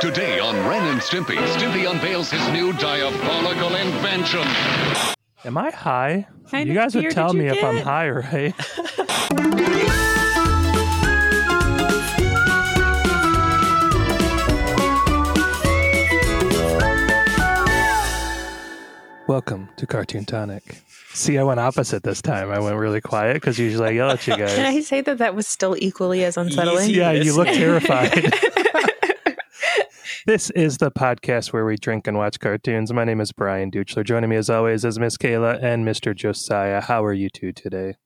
Today on Ren and Stimpy, Stimpy unveils his new diabolical invention. Am I high? Kind you guys would tell me you if I'm get? high, right? Welcome to Cartoon Tonic. See, I went opposite this time. I went really quiet because usually I yell at you guys. Can. I say that that was still equally as unsettling? Easy. Yeah, you look terrified. This is the podcast where we drink and watch cartoons. My name is Brian Duchler. Joining me as always is Miss Kayla and Mr. Josiah. How are you two today?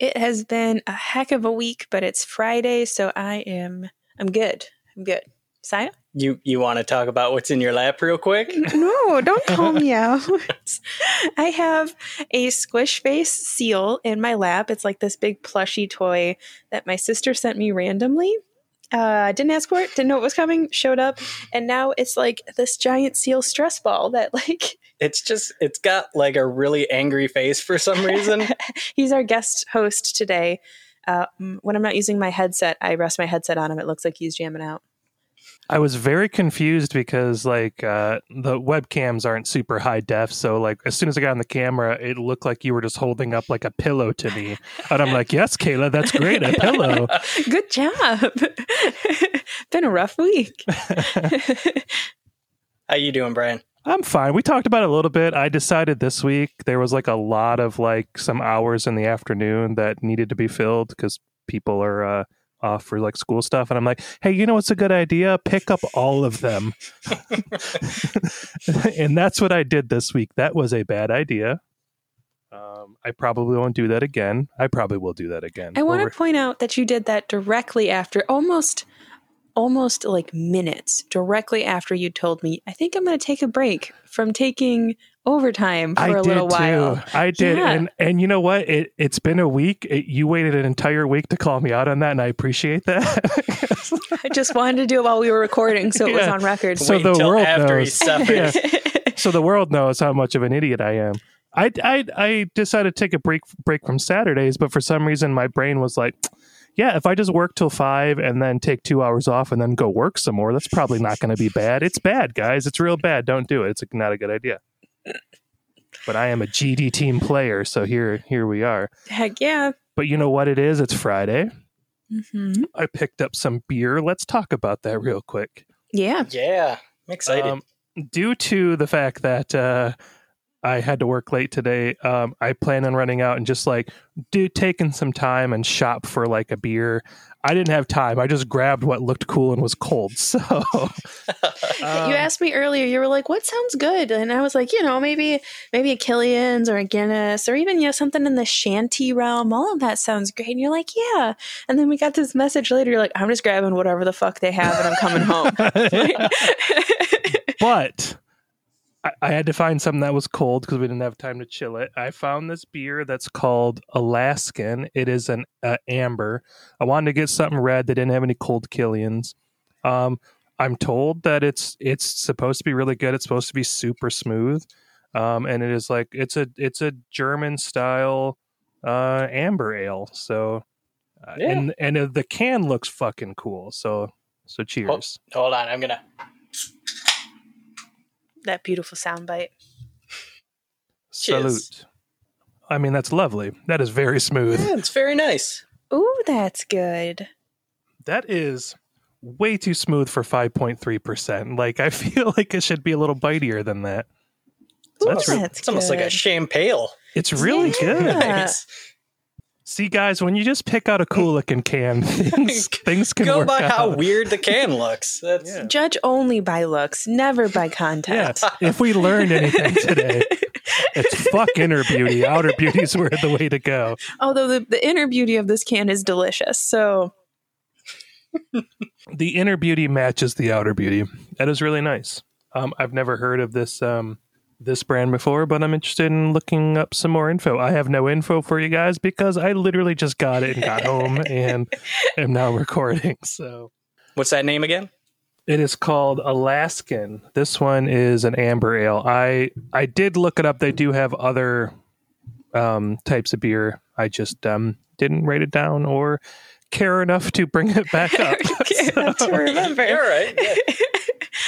It has been a heck of a week, but it's Friday, so I am I'm good. I'm good. Saya? You you want to talk about what's in your lap real quick? No, don't call me out. I have a squish face seal in my lap. It's like this big plushy toy that my sister sent me randomly. Uh, didn't ask for it, didn't know it was coming, showed up, and now it's like this giant seal stress ball that like It's just it's got like a really angry face for some reason. He's our guest host today. Uh, when I'm not using my headset, I rest my headset on him. It looks like he's jamming out. I was very confused because like uh, the webcams aren't super high def, so like as soon as I got on the camera, it looked like you were just holding up like a pillow to me, and I'm like, "Yes, Kayla, that's great, a pillow." Good job. Been a rough week. How you doing, Brian? I'm fine. We talked about it a little bit. I decided this week there was like a lot of like some hours in the afternoon that needed to be filled because people are uh, off for like school stuff, and I'm like, "Hey, you know what's a good idea? Pick up all of them." and that's what I did this week. That was a bad idea. Um, I probably won't do that again. I probably will do that again. I want Over- to point out that you did that directly after almost almost like minutes directly after you told me I think I'm going to take a break from taking overtime for I a did little while. too. I did, Yeah. and and you know what? It it's been a week. It, you waited an entire week to call me out on that, and I appreciate that. I just wanted to do it while we were recording so it was on record. So Wait the world after he knows. suffers. so the world knows how much of an idiot I am. I, I I decided to take a break break from Saturdays, but for some reason my brain was like, yeah, if I just work till five and then take two hours off and then go work some more, that's probably not going to be bad. It's bad, guys. It's real bad. Don't do it. It's not a good idea. But I am a GD team player, so here here we are. Heck yeah. But you know what it is? It's Friday. hmm I picked up some beer. Let's talk about that real quick. Yeah. yeah, I'm excited. Um, due to the fact that uh, I had to work late today, um, I plan on running out and just like do taking some time and shop for like a beer. I didn't have time. I just grabbed what looked cool and was cold. So um, you asked me earlier, you were like, what sounds good? And I was like, you know, maybe maybe a Killian's or a Guinness or even, you know, something in the shandy realm. All of that sounds great. And you're like, yeah. And then we got this message later. You're like, I'm just grabbing whatever the fuck they have and I'm coming home. but I, I had to find something that was cold because we didn't have time to chill it. I found this beer that's called Alaskan. It is an uh, amber. I wanted to get something red. They didn't have any cold Killians. Um, I'm told that it's it's supposed to be really good. It's supposed to be super smooth, um, and it is like it's a it's a German style uh, amber ale. So, uh, Yeah. and and uh, the can looks fucking cool. So so cheers. Hold on, I'm gonna. That beautiful soundbite. Cheers. Salute. I mean, that's lovely. That is very smooth. Yeah, it's very nice. Ooh, that's good. That is way too smooth for 5.3%. Like, I feel like it should be a little bitier than that. So Ooh, that's re- that's It's almost like a good. champagne. it's really Yeah. good. Nice. See, guys, when you just pick out a cool looking can, things, things can Go work by out. how weird the can looks. That's Yeah. Judge only by looks, never by content. Yeah, content. if we learned anything today, it's fuck inner beauty. Outer beauty's where the way to go. Although the, the inner beauty of this can is delicious. So the inner beauty matches the outer beauty. That is really nice. Um, I've never heard of this um, this brand before, but I'm interested in looking up some more info. I have no info for you guys because I literally just got it and got home and am now recording. So What's that name again? it is called Alaskan. This one is an amber ale. I I did look it up. They do have other um, types of beer. I just um, didn't write it down or care enough to bring it back up. Can't So, remember. You're right. Yeah.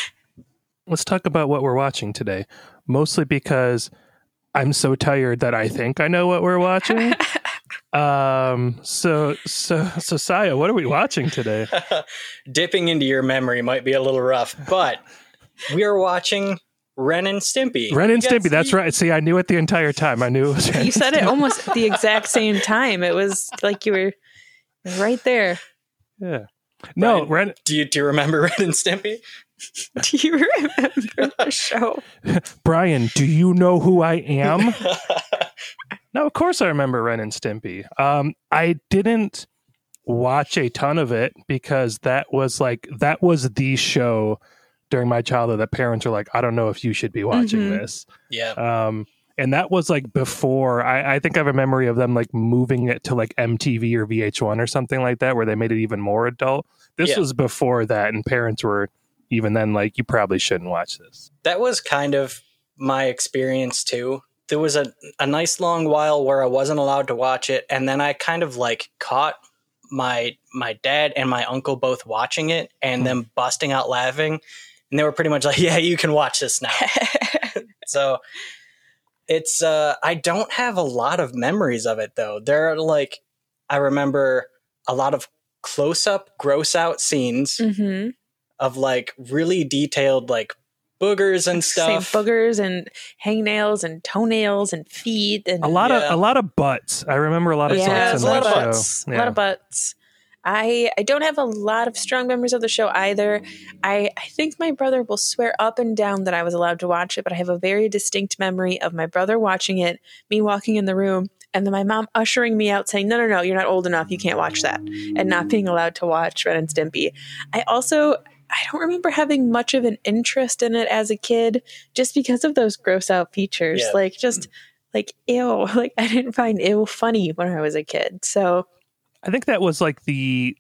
let's talk about what we're watching today. Mostly because I'm so tired that I think I know what we're watching. um. So so so Saya, what are we watching today? Dipping into your memory might be a little rough, but we are watching Ren and Stimpy. Ren and You guys- Stimpy. That's right. See, I knew it the entire time. I knew it was. Ren You and said it Stimpy. almost the exact same time. It was like you were right there. Yeah. No, Brian, Ren. Do you do you remember Ren and Stimpy? Do you remember the show? Brian, do you know who I am? no, of course I remember Ren and Stimpy. Um, I didn't watch a ton of it because that was like that was the show during my childhood that parents were like, I don't know if you should be watching Mhm. this. yeah. Um, and that was like before I, I think I have a memory of them like moving it to like MTV or VH1 or something like that, where they made it even more adult. This Yeah. was before that, and parents were even then like, you probably shouldn't watch this. That was kind of my experience too. There was a, a nice long while where I wasn't allowed to watch it, and then I kind of like caught my my dad and my uncle both watching it and Hmm. them busting out laughing. And they were pretty much like, Yeah, you can watch this now. so it's uh I don't have a lot of memories of it though. There are like I remember a lot of close up gross out scenes mm-hmm. Of like really detailed like boogers and Same stuff. boogers and hangnails and toenails and feet and A lot Yeah. of a lot of butts. I remember a lot of yeah, butts a in lot that of show. butts. A lot of butts. I I don't have a lot of strong memories of the show either. I I think my brother will swear up and down that I was allowed to watch it, but I have a very distinct memory of my brother watching it, me walking in the room, and then my mom ushering me out saying, "No, no, no, you're not old enough. You can't watch that," and not being allowed to watch Ren and Stimpy. I also I don't remember having much of an interest in it as a kid, just because of those gross out features. Yeah. Like just like ew, like I didn't find ew funny when I was a kid. So I think that was like the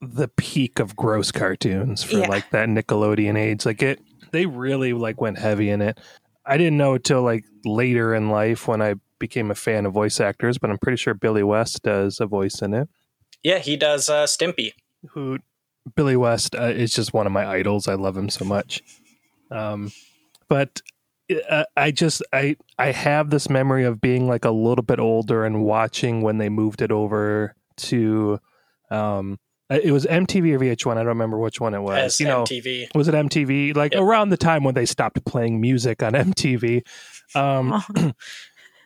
the peak of gross cartoons for Yeah. like that Nickelodeon age. Like it they really like went heavy in it. I didn't know until like later in life when I became a fan of voice actors, but I'm pretty sure Billy West does a voice in it. yeah, he does uh, Stimpy. Who Billy West uh, is just one of my idols. I love him so much. Um, but uh, I just I I have this memory of being like a little bit older and watching when they moved it over to um it was MTV or VH1 I don't remember which one it was as you know MTV. was it MTV like Yep. around the time when they stopped playing music on MTV um Oh.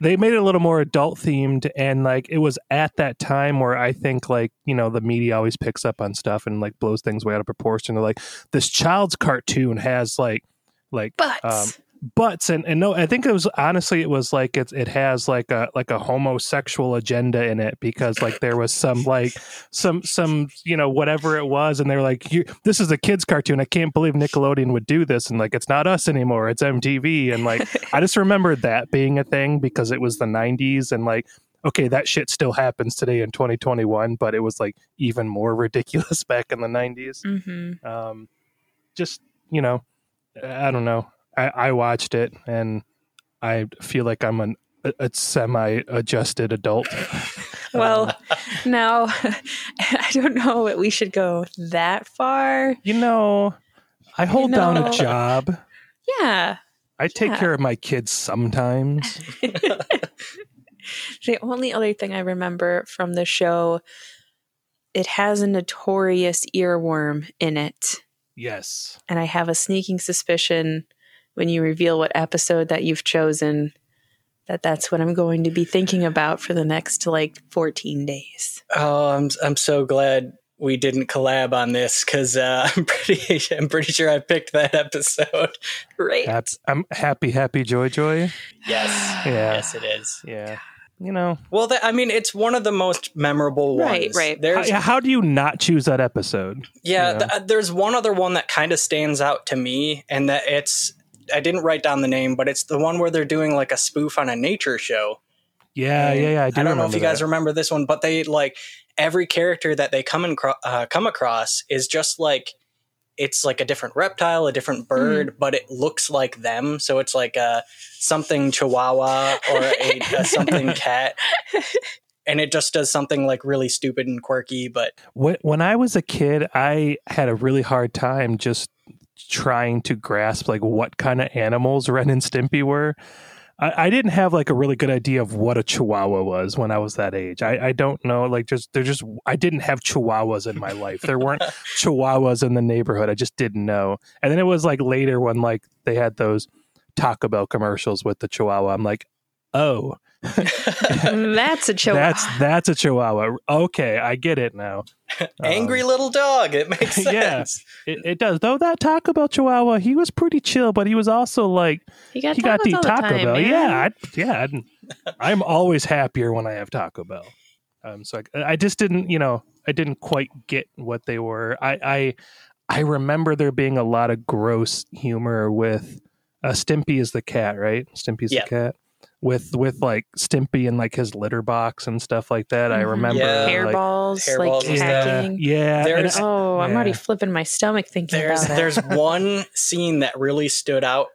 they made it a little more adult themed and like it was at that time where i think like you know the media always picks up on stuff and like blows things way out of proportion they're like this child's cartoon has like like butts. um, butts and, and no i think it was honestly it was like it, it has like a like a homosexual agenda in it because like there was some like some some you know whatever it was and they're like you, this is a kids cartoon. I can't believe nickelodeon would do this and like it's not us anymore. It's mtv and like i just remember that being a thing because it was the 90s and like okay that shit still happens today in 2021 but it was like even more ridiculous back in the 90s hmm um, just you know, I don't know. I, I watched it and I feel like I'm an, a, a semi-adjusted adult. Well, um, now I don't know that we should go that far. You know, I hold down know. a job. Yeah. I take Yeah. care of my kids sometimes. The only other thing I remember from the show, it has a notorious earworm in it. Yes. And I have a sneaking suspicion when you reveal what episode that you've chosen that that's what I'm going to be thinking about for the next like 14 days. Oh, I'm I'm so glad we didn't collab on this because uh, I'm pretty I'm pretty sure I picked that episode. Right. That's I'm happy, happy, joy, joy. Yes, Yeah. yes, it is. Yeah. You know, Well, that, I mean, it's one of the most memorable ones. Right, right. There's how, how do you not choose that episode? Yeah, Yeah. th- uh, there's one other one that kind of stands out to me, and that it's I didn't write down the name, but it's the one where they're doing like a spoof on a nature show. Yeah, And yeah, yeah. I, do I don't know if you guys that. remember this one, but they like every character that they come and cro- uh, come across is just like it's like a different reptile, a different bird, but it looks like them. So it's like a something chihuahua or a, a something cat. and it just does something like really stupid and quirky. But When when I was a kid, I had a really hard time just trying to grasp like what kind of animals Ren and Stimpy were. I, I didn't have like a really good idea of what a Chihuahua was when I was that age. I, I don't know, like just they're just I didn't have Chihuahuas in my life. There weren't Chihuahuas in the neighborhood. I just didn't know. And then it was like later when like they had those Taco Bell commercials with the Chihuahua. I'm like, oh, That's a chihuahua. that's that's a Chihuahua. Okay, I get it now. angry Um, little dog. It makes sense. Yeah. It, it does. Though that Taco Bell Chihuahua, he was pretty chill, but he was also like he got, he got to eat the Taco time, Bell. man. Yeah, I, yeah. I'd- I'm always happier when I have Taco Bell. Um, so I, I just didn't, you know, I didn't quite get what they were. I, I, I remember there being a lot of gross humor with uh, Stimpy is the cat, right? Stimpy's Yeah. the cat. With with like Stimpy and like his litter box and stuff like that. I Mhm. remember Yeah. hairballs, like, like Hairballs and hacking. yeah, and There's- I- Oh, I'm already flipping my stomach thinking There's about it. there's one scene that really stood out.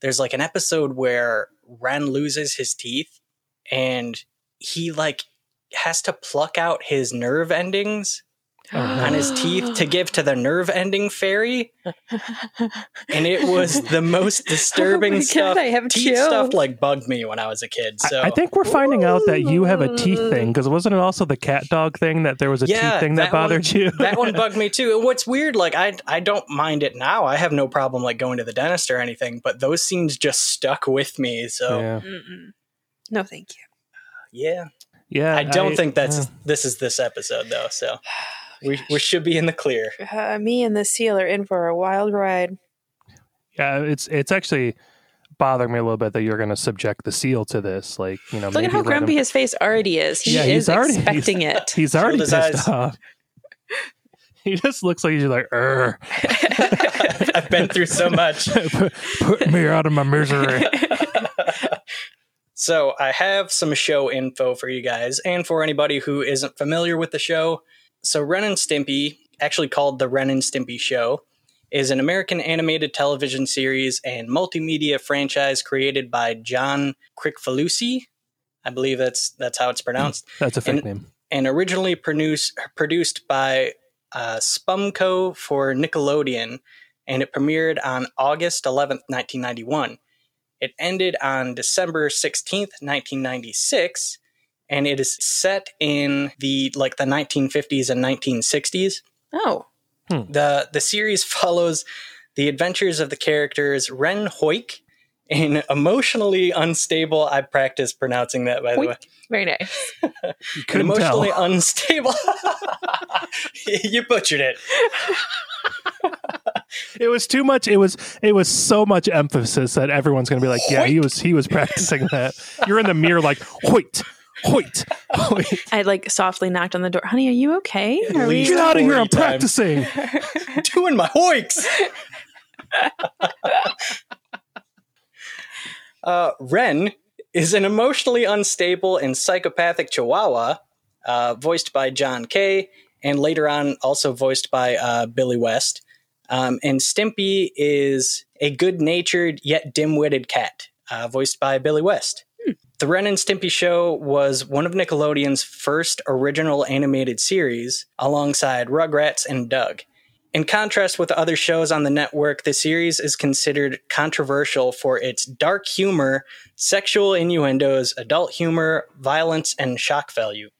There's like an episode where Ren loses his teeth and he like has to pluck out his nerve endings on his teeth to give to the nerve ending fairy. And it was the most disturbing Oh my God, stuff. I have Teeth chills. stuff like bugged me when I was a kid. So I, think we're finding out that you have a teeth thing because wasn't it also the cat dog thing that there was a Yeah, teeth thing that, that one- bothered you? that one bugged me too. And what's weird, like I I don't mind it now. I have no problem like going to the dentist or anything, but those scenes just stuck with me. So yeah, No, thank you. yeah. yeah. I don't think that's uh, this is this episode though, so we we should be in the clear. Uh, me and the seal are in for a wild ride. yeah. It's it's actually bothering me a little bit that you're going to subject the seal to this. Like you know, Look at how grumpy him- his face already is. He Yeah, is he's already- expecting it. He's already his pissed eyes. off. He just looks like he's like, "Err, I've been through so much. put, put me out of my misery." So I have some show info for you guys, and for anybody who isn't familiar with the show. So Ren and Stimpy, actually called the Ren and Stimpy Show, is an American animated television series and multimedia franchise created by John Kricfalusi. I believe that's that's how it's pronounced. That's a fake And- name. and originally produced produced by uh, Spumco for Nickelodeon, and it premiered on August 11th, 1991. It ended on December 16th, 1996, and it is set in the like the 1950s and 1960s. oh, hmm. The the series follows the adventures of the characters Ren Hoik, an emotionally unstable. I practiced pronouncing that by the Hoik. way. very nice. You couldn't emotionally tell. unstable. you butchered it. It was too much. It was it was so much emphasis that everyone's going to be like, "Yeah, he was he was practicing that." You're in the mirror like, "Hoit, hoit, hoit." I like softly knocked on the door. Honey, are you okay? At Are we- least- Get out of here! I'm 40 times. practicing. Doing my hoiks. uh, Ren is an emotionally unstable and psychopathic chihuahua, uh, voiced by John K., and later on also voiced by uh, Billy West. Um, and Stimpy is a good natured yet dim witted cat, uh, voiced by Billy West. The Ren and Stimpy Show was one of Nickelodeon's first original animated series, alongside Rugrats and Doug. In contrast with other shows on the network, the series is considered controversial for its dark humor, sexual innuendos, adult humor, violence, and shock value.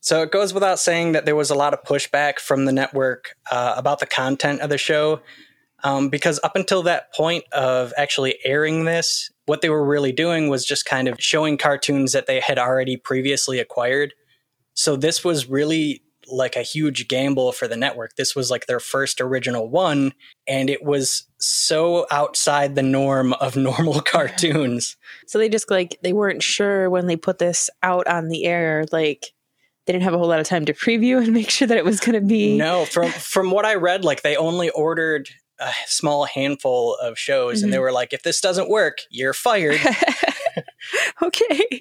So it goes without saying that there was a lot of pushback from the network uh, about the content of the show, um, because up until that point of actually airing this, what they were really doing was just kind of showing cartoons that they had already previously acquired. So this was really like a huge gamble for the network. This was like their first original one, and it was so outside the norm of normal cartoons. So they just like they weren't sure when they put this out on the air. Like they didn't have a whole lot of time to preview and make sure that it was going to be. No, from from what I read, like they only ordered a small handful of shows, and they Mhm. were like, "If this doesn't work, you're fired." okay.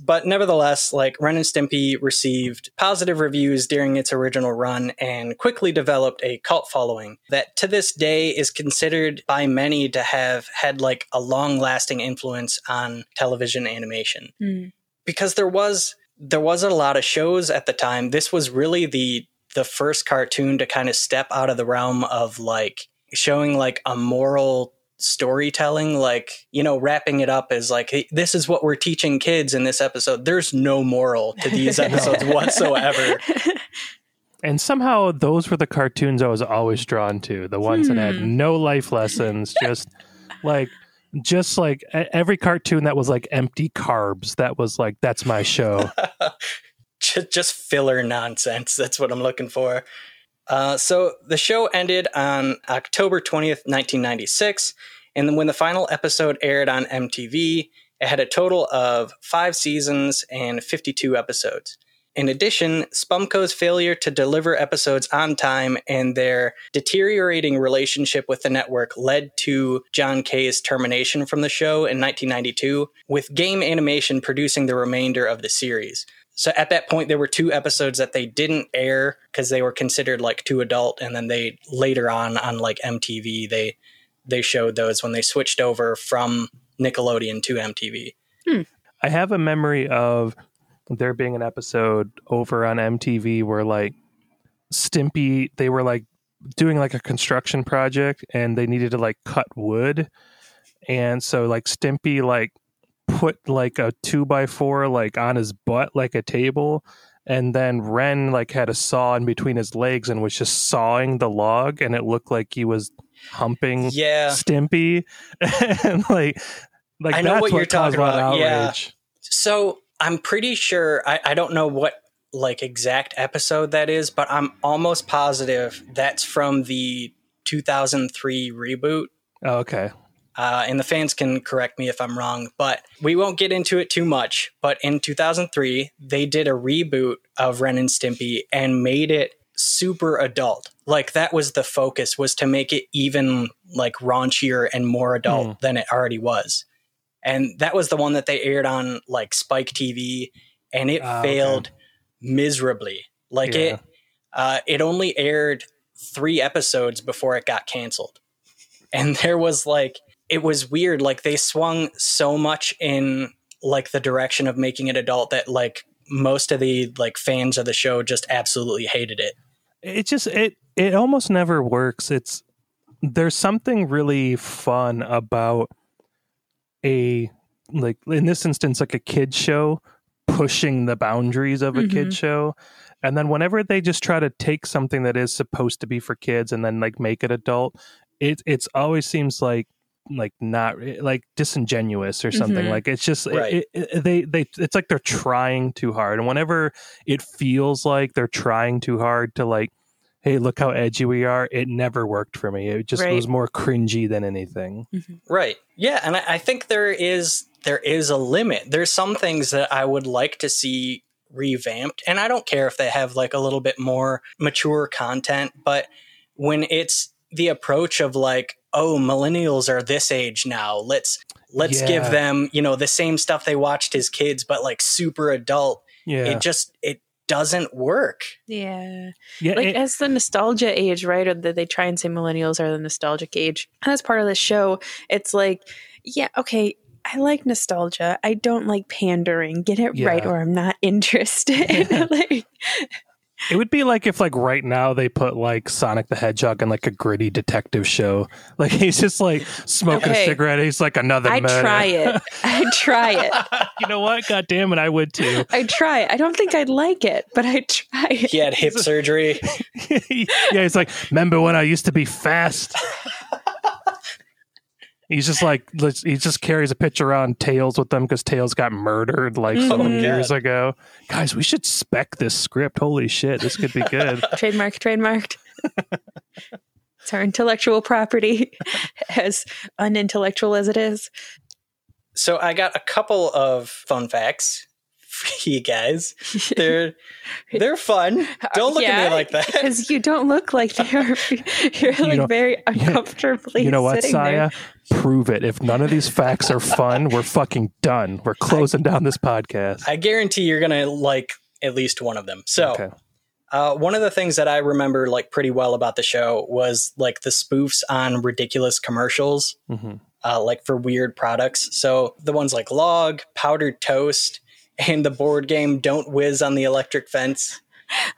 but nevertheless, like Ren and Stimpy received positive reviews during its original run and quickly developed a cult following that to this day is considered by many to have had like a long lasting influence on television animation. Mm. Because there was there wasn't a lot of shows at the time. This was really the the first cartoon to kind of step out of the realm of like showing like a moral storytelling like you know wrapping it up as like hey, this is what we're teaching kids in this episode there's no moral to these episodes whatsoever And somehow those were the cartoons I was always drawn to. The ones that had Hmm. no life lessons, just like just like every cartoon that was like empty carbs. That was like that's my show. just, just filler nonsense. That's what I'm looking for. Uh, so the show ended on October 20th, 1996. And then when the final episode aired on MTV, it had a total of five seasons and 52 episodes. In addition, Spumco's failure to deliver episodes on time and their deteriorating relationship with the network led to John K.'s termination from the show in 1992, with Game Animation producing the remainder of the series. So at that point, there were two episodes that they didn't air because they were considered like too adult, and then they later on on like MTV they they showed those when they switched over from Nickelodeon to MTV. Hmm. I have a memory of there being an episode over on MTV where like Stimpy they were like doing like a construction project and they needed to like cut wood. And so like Stimpy like put like a two by four like on his butt like a table and then Ren like had a saw in between his legs and was just sawing the log and it looked like he was humping Yeah, Stimpy and like like I know that's what you're talking about, yeah. So I'm pretty sure I, I don't know what like exact episode that is, but I'm almost positive that's from the 2003 reboot. Oh, okay. Uh, and the fans can correct me if I'm wrong, but we won't get into it too much. But in 2003, they did a reboot of Ren and Stimpy and made it super adult. Like that was the focus was to make it even like raunchier and more adult Hmm. than it already was. And that was the one that they aired on like Spike TV and it okay. failed miserably. Like Yeah. it uh, it only aired 3 episodes before it got canceled. And there was like it was weird like they swung so much in like the direction of making it adult that like most of the like fans of the show just absolutely hated it. It just it it almost never works. It's there's something really fun about a like in this instance like a kid show pushing the boundaries of a Mhm. kid show. And then whenever they just try to take something that is supposed to be for kids and then like make it adult, it it's always seems like like not eh, like disingenuous or something Mhm. like it's just eh, Right. it, it, they they it's like they're trying too hard and whenever it feels like they're trying too hard to like hey look how edgy we are it never worked for me it just Right. was more cringy than anything mm-hmm. Right. Yeah, and I, I think there is there is a limit. There's some things that I would like to see revamped, and I don't care if they have like a little bit more mature content, but when it's the approach of like, oh, millennials are this age now, let's let's Yeah. give them, you know, the same stuff they watched as kids, but like super adult. yeah It just it doesn't work. Yeah. yeah like it- as the nostalgia age, right? Or that they try and say millennials are the nostalgic age. And as part of the show, it's like, yeah, okay, I like nostalgia. I don't like pandering. Get it right, or I'm not interested. like, It would be like if like right now they put like Sonic the Hedgehog in like a gritty detective show. Like he's just like smoking Okay. a cigarette. He's like another I'd try it. I'd try it. you know what? God damn it, I would too. I'd try it. I don't think I'd like it, but I'd try it. He had hip surgery. yeah, he's like, remember when I used to be fast? He's just like, he just carries a picture around Tails with them because Tails got murdered like some mm-hmm. God. years ago. Guys, we should spec this script. Holy shit, this could be good. Trademark, trademarked. it's our intellectual property, as unintellectual as it is. So I got a couple of fun facts for you guys. They're they're fun. Don't look at me like that. Because you don't look like you're, you're like know- very uncomfortably you know what, Saya? there. Prove it. If none of these facts are fun, we're fucking done. We're closing down this podcast. I guarantee you're gonna like at least one of them. So Okay. uh, one of the things that I remember like pretty well about the show was like the spoofs on ridiculous commercials, hmm uh, like for weird products. So the ones like log, powdered toast, and the board game Don't Whiz on the Electric Fence.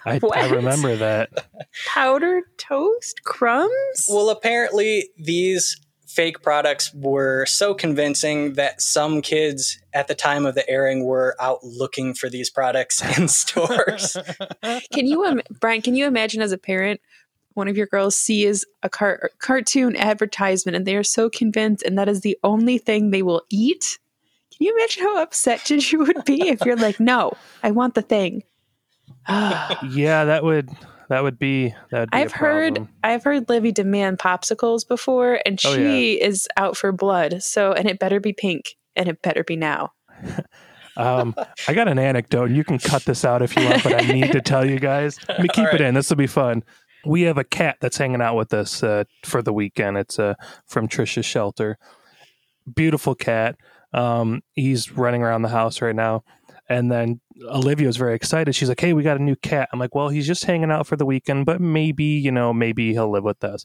I, I remember that. Powdered toast crumbs. Well, apparently, these fake products were so convincing that some kids at the time of the airing were out looking for these products in stores. Can you, Im- Brian? Can you imagine as a parent, one of your girls sees a car- cartoon advertisement, and they are so convinced, and that is the only thing they will eat? Can you imagine how upset you would be if you're like, "No, I want the thing." Yeah, that would that would be that would be a I've heard. I've heard Livy demand popsicles before, and Oh, she is out for blood. So, and it better be pink, and it better be now. Um, I got an anecdote, you can cut this out if you want, but I need to tell you guys. Let me keep All it in. This will be fun. We have a cat that's hanging out with us uh, for the weekend. It's uh, from Trisha's shelter. Beautiful cat. Um, he's running around the house right now. And then Olivia was very excited. She's like, "Hey, we got a new cat." I'm like, "Well, he's just hanging out for the weekend, but maybe, you know, maybe he'll live with us."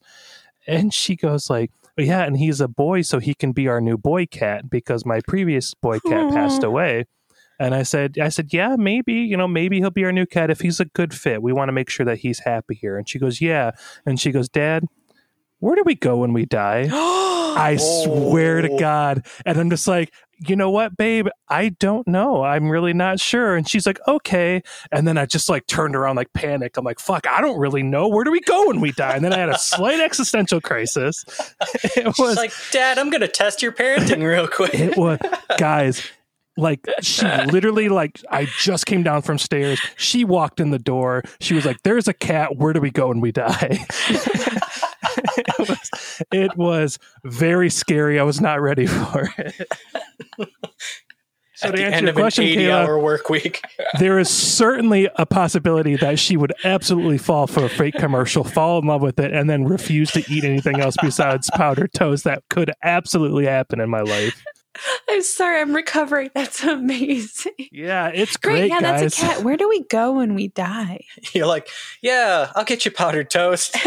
And she goes like, "Oh, "Yeah, and he's a boy, so he can be our new boy cat because my previous boy cat passed away." And I said, "I said, yeah, maybe, you know, maybe he'll be our new cat if he's a good fit. We want to make sure that he's happy here." And she goes, "Yeah." And she goes, "Dad, where do we go when we die?" I swear to Oh. God. And I'm just like, you know what, babe? I don't know. I'm really not sure. And she's like, okay. And then I just like turned around, like panicked. I'm like, fuck, I don't really know. Where do we go when we die? And then I had a slight existential crisis. It She's was, like, Dad, I'm going to test your parenting real quick. it was, guys. Like she literally, like I just came down from stairs. She walked in the door. She was like, "There's a cat. Where do we go when we die?" it, was, it was very scary. I was not ready for it. So At to the answer end your of an question, 80 Kayla, hour work week. there is certainly a possibility that she would absolutely fall for a fake commercial, fall in love with it, and then refuse to eat anything else besides powdered toast. That could absolutely happen in my life. I'm sorry, I'm recovering. That's amazing. Yeah, it's Great, great, yeah, guys. that's a cat. Where do we go when we die? You're like, yeah, I'll get you powdered toast.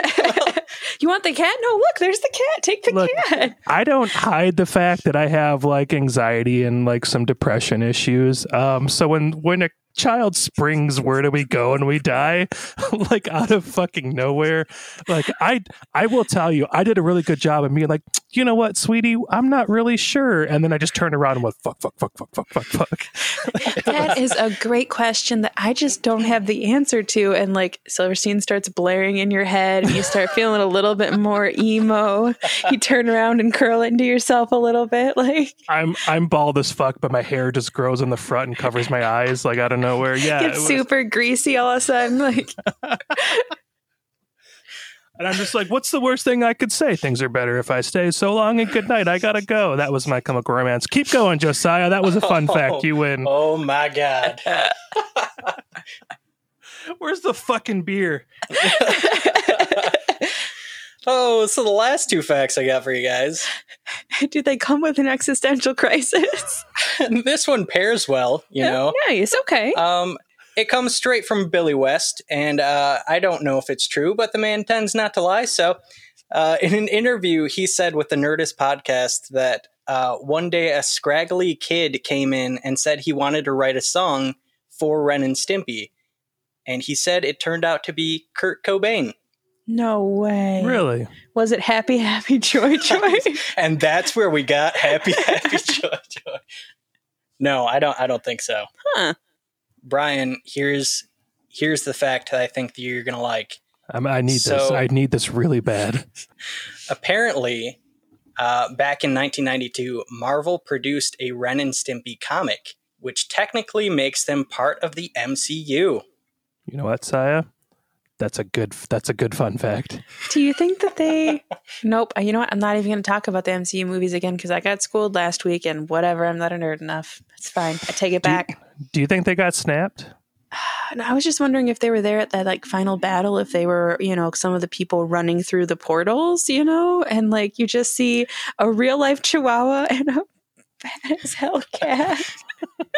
You want the cat? No, look, there's the cat. Take the Look, cat. I don't hide the fact that I have like anxiety and like some depression issues. Um, so when when a child springs, where do we go and we die? like out of fucking nowhere. Like I I will tell you, I did a really good job of being like, you know what, sweetie, I'm not really sure. And then I just turned around and went, fuck, fuck, fuck, fuck, fuck, fuck, fuck. That is a great question that I just don't have the answer to. And like Silverstein starts blaring in your head, and you start feeling a little bit more emo. You turn around and curl into yourself a little bit. Like, I'm I'm bald as fuck, but my hair just grows in the front and covers my eyes like out of nowhere. Yeah. it super greasy all of a sudden. Like, And I'm just like, what's the worst thing I could say? Things are better if I stay. So long and good night. I gotta go. That was my chemical romance. Keep going, Josiah. That was a fun fact. You win. oh, oh my God. Where's the fucking beer? Oh, so the last two facts I got for you guys. do they come with an existential crisis? this one pairs well, you know. nice. Okay. Um, it comes straight from Billy West, and uh, I don't know if it's true, but the man tends not to lie. So, uh, in an interview, he said with the Nerdist podcast that uh, one day a scraggly kid came in and said he wanted to write a song for Ren and Stimpy, and he said it turned out to be Kurt Cobain, no way. Really? Was it happy, happy, joy, joy? and that's where we got happy, happy, joy, joy. No, I don't. I don't think so. Huh. Brian, here's here's the fact that I think that you're gonna like. I'm, I need this. I need this really bad. Apparently, uh, back in 1992, Marvel produced a Ren and Stimpy comic, which technically makes them part of the MCU. You know what, Saya? That's a good. That's a good fun fact. Do you think that they? nope. You know what? I'm not even going to talk about the MCU movies again because I got schooled last week and whatever. I'm not a nerd enough. It's fine. I take it Do you- back. Do you think they got snapped? And I was just wondering if they were there at that like final battle, if they were, you know, some of the people running through the portals, you know, and like you just see a real life Chihuahua and a bad as hell cat.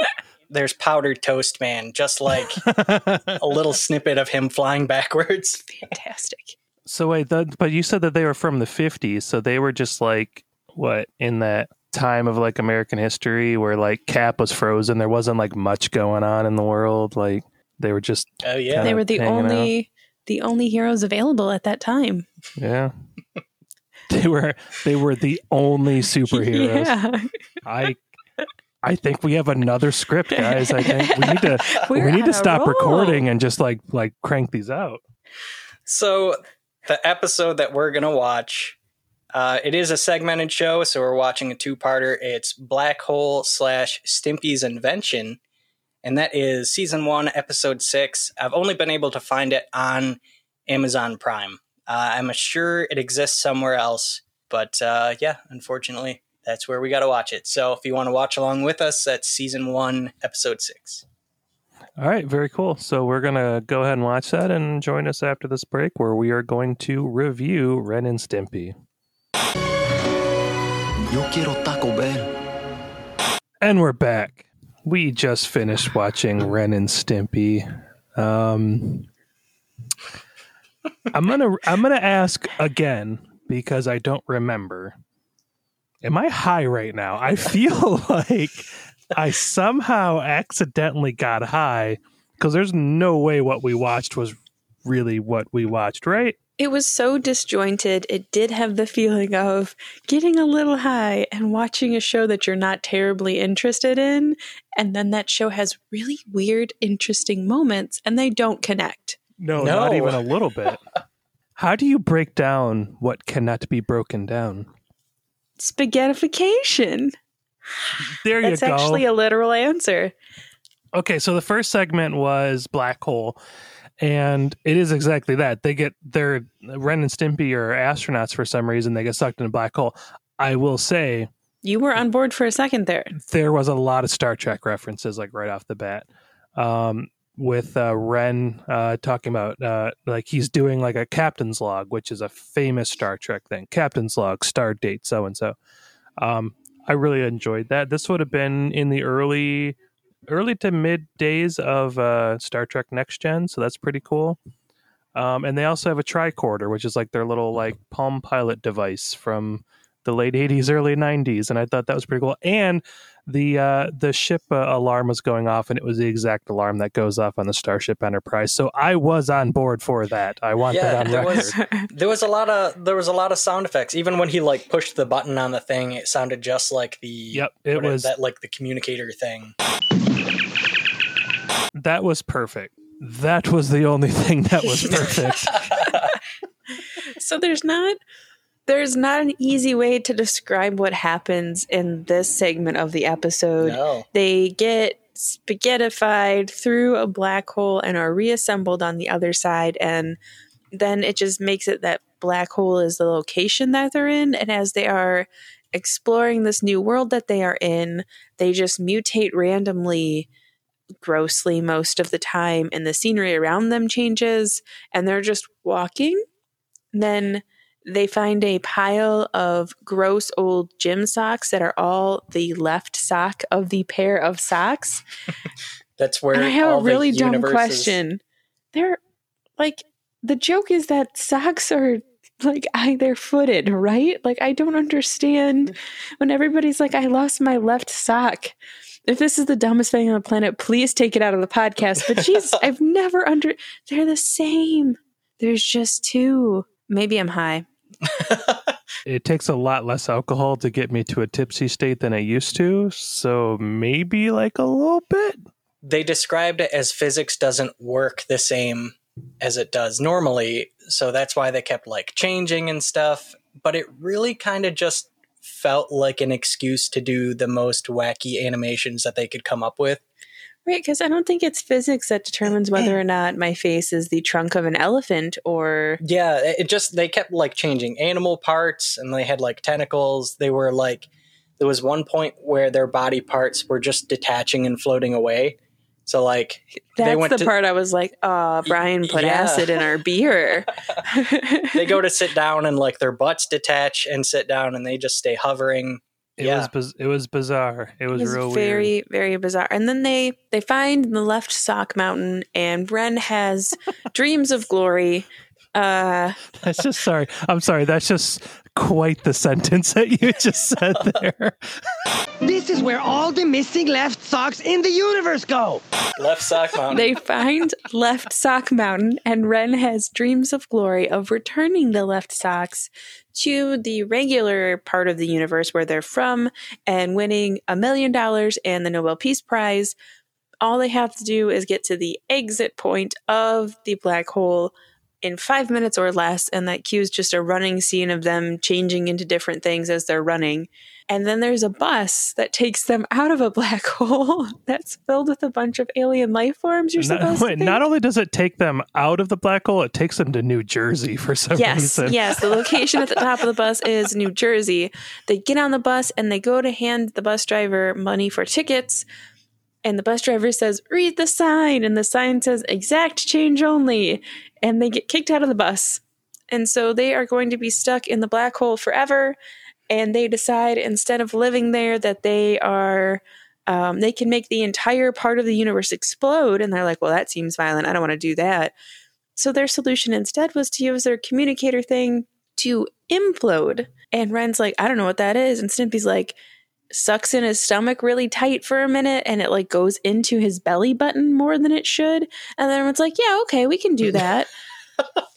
There's Powdered Toast Man, just like a little snippet of him flying backwards. Fantastic. So wait, that, but you said that they were from the 50s, so they were just like what in that time of like American history where like Cap was frozen. There wasn't like much going on in the world. Like they were just Oh yeah. They were the hanging only the only heroes available at that time. yeah. they were they were the only superheroes. Yeah. I I think we have another script, guys. I think we need to We're we need to stop roll. recording and just like like crank these out. So the episode that we're gonna watch, uh, it is a segmented show, so we're watching a two-parter. It's Black Hole slash Stimpy's Invention, and that is season one, episode six. I've only been able to find it on Amazon Prime. Uh, I'm sure it exists somewhere else, but uh, yeah, unfortunately, that's where we got to watch it. So if you want to watch along with us, that's season one, episode six. All right, very cool. So we're gonna go ahead and watch that and join us after this break where we are going to review Ren and Stimpy. Yo quiero Taco Bell. And we're back. We just finished watching Ren and Stimpy. Um, I'm gonna I'm gonna ask again because I don't remember. Am I high right now? I feel like I somehow accidentally got high because there's no way what we watched was really what we watched, right? It was so disjointed. It did have the feeling of getting a little high and watching a show that you're not terribly interested in. And then that show has really weird, interesting moments and they don't connect. No, No. not even a little bit. How do you break down what cannot be broken down? Spaghettification. There That's you go. It's actually a literal answer. okay, so the first segment was Black Hole, and it is exactly that. They get their Ren and Stimpy are astronauts for some reason. They get sucked in a black hole. I will say You were on board for a second there. there was a lot of Star Trek references, like right off the bat. Um, with uh, Ren uh, talking about uh, like he's doing like a captain's log, which is a famous Star Trek thing. Captain's log, star date, so and so. I really enjoyed that. This would have been in the early, early to mid days of uh, Star Trek Next Gen, so that's pretty cool. Um, and they also have a tricorder, which is like their little like Palm Pilot device from the late '80s, early '90s, and I thought that was pretty cool. And the uh, the ship uh, alarm was going off, and it was the exact alarm that goes off on the Starship Enterprise. So I was on board for that. I want Yeah, that on there record. was- There was a lot of there was a lot of sound effects. Even when he like pushed the button on the thing, it sounded just like the Yep, it was that like the communicator thing. that was perfect. That was the only thing that was perfect. so there's not there's not an easy way to describe what happens in this segment of the episode. no, They get spaghettified through a black hole and are reassembled on the other side and then it just makes it that black hole is the location that they're in and as they are exploring this new world that they are in they just mutate randomly grossly most of the time and the scenery around them changes and they're just walking then they find a pile of gross old gym socks that are all the left sock of the pair of socks. that's where And I have a really dumb universes- question. They're like the joke is that socks are like either footed, right? Like I don't understand when everybody's like, I lost my left sock. If this is the dumbest thing on the planet, please take it out of the podcast. But jeez, I've never under they're the same. There's just two. Maybe I'm high. it takes a lot less alcohol to get me to a tipsy state than I used to. So maybe like a little bit. They described it as physics doesn't work the same as it does normally, so that's why they kept like changing and stuff. But it really kind of just felt like an excuse to do the most wacky animations that they could come up with. Right, because I don't think it's physics that determines whether or not my face is the trunk of an elephant or Yeah, it just they kept like changing animal parts and they had like tentacles. They were like there was one point where their body parts were just detaching and floating away. So like they that's went the to part I was like, oh, Brian put Yeah. acid in our beer. they go to sit down and like their butts detach and sit down and they just stay hovering. It Yeah. was biz- it was bizarre. It was, It was real very, weird. very bizarre. And then they they find the left sock mountain, and Ren has dreams of glory. Uh, That's just sorry. I'm sorry. That's just quite the sentence that you just said there. This is where all the missing left socks in the universe go. Left sock mountain. They find Left Sock Mountain, and Ren has dreams of glory of returning the left socks to the regular part of the universe where they're from and winning a million dollars and the Nobel Peace Prize. All they have to do is get to the exit point of the black hole in five minutes or less, and that cues just a running scene of them changing into different things as they're running. And then there's a bus that takes them out of a black hole that's filled with a bunch of alien life forms. You're Not, supposed wait, to think. not only does it take them out of the black hole, it takes them to New Jersey for some reason. Yes, reason. yes. The location at the top of the bus is New Jersey. They get on the bus and they go to hand the bus driver money for tickets. And the bus driver says, Read the sign. And the sign says, Exact change only. And they get kicked out of the bus. And so they are going to be stuck in the black hole forever. And they decide instead of living there that they are. Um, they can make the entire part of the universe explode. And they're like, well, that seems violent. I don't want to do that. So their solution instead was to use their communicator thing to implode. And Ren's like, I don't know what that is. And Stimpy's like, sucks in his stomach really tight for a minute and it like goes into his belly button more than it should. And then everyone's like, yeah, okay, we can do that.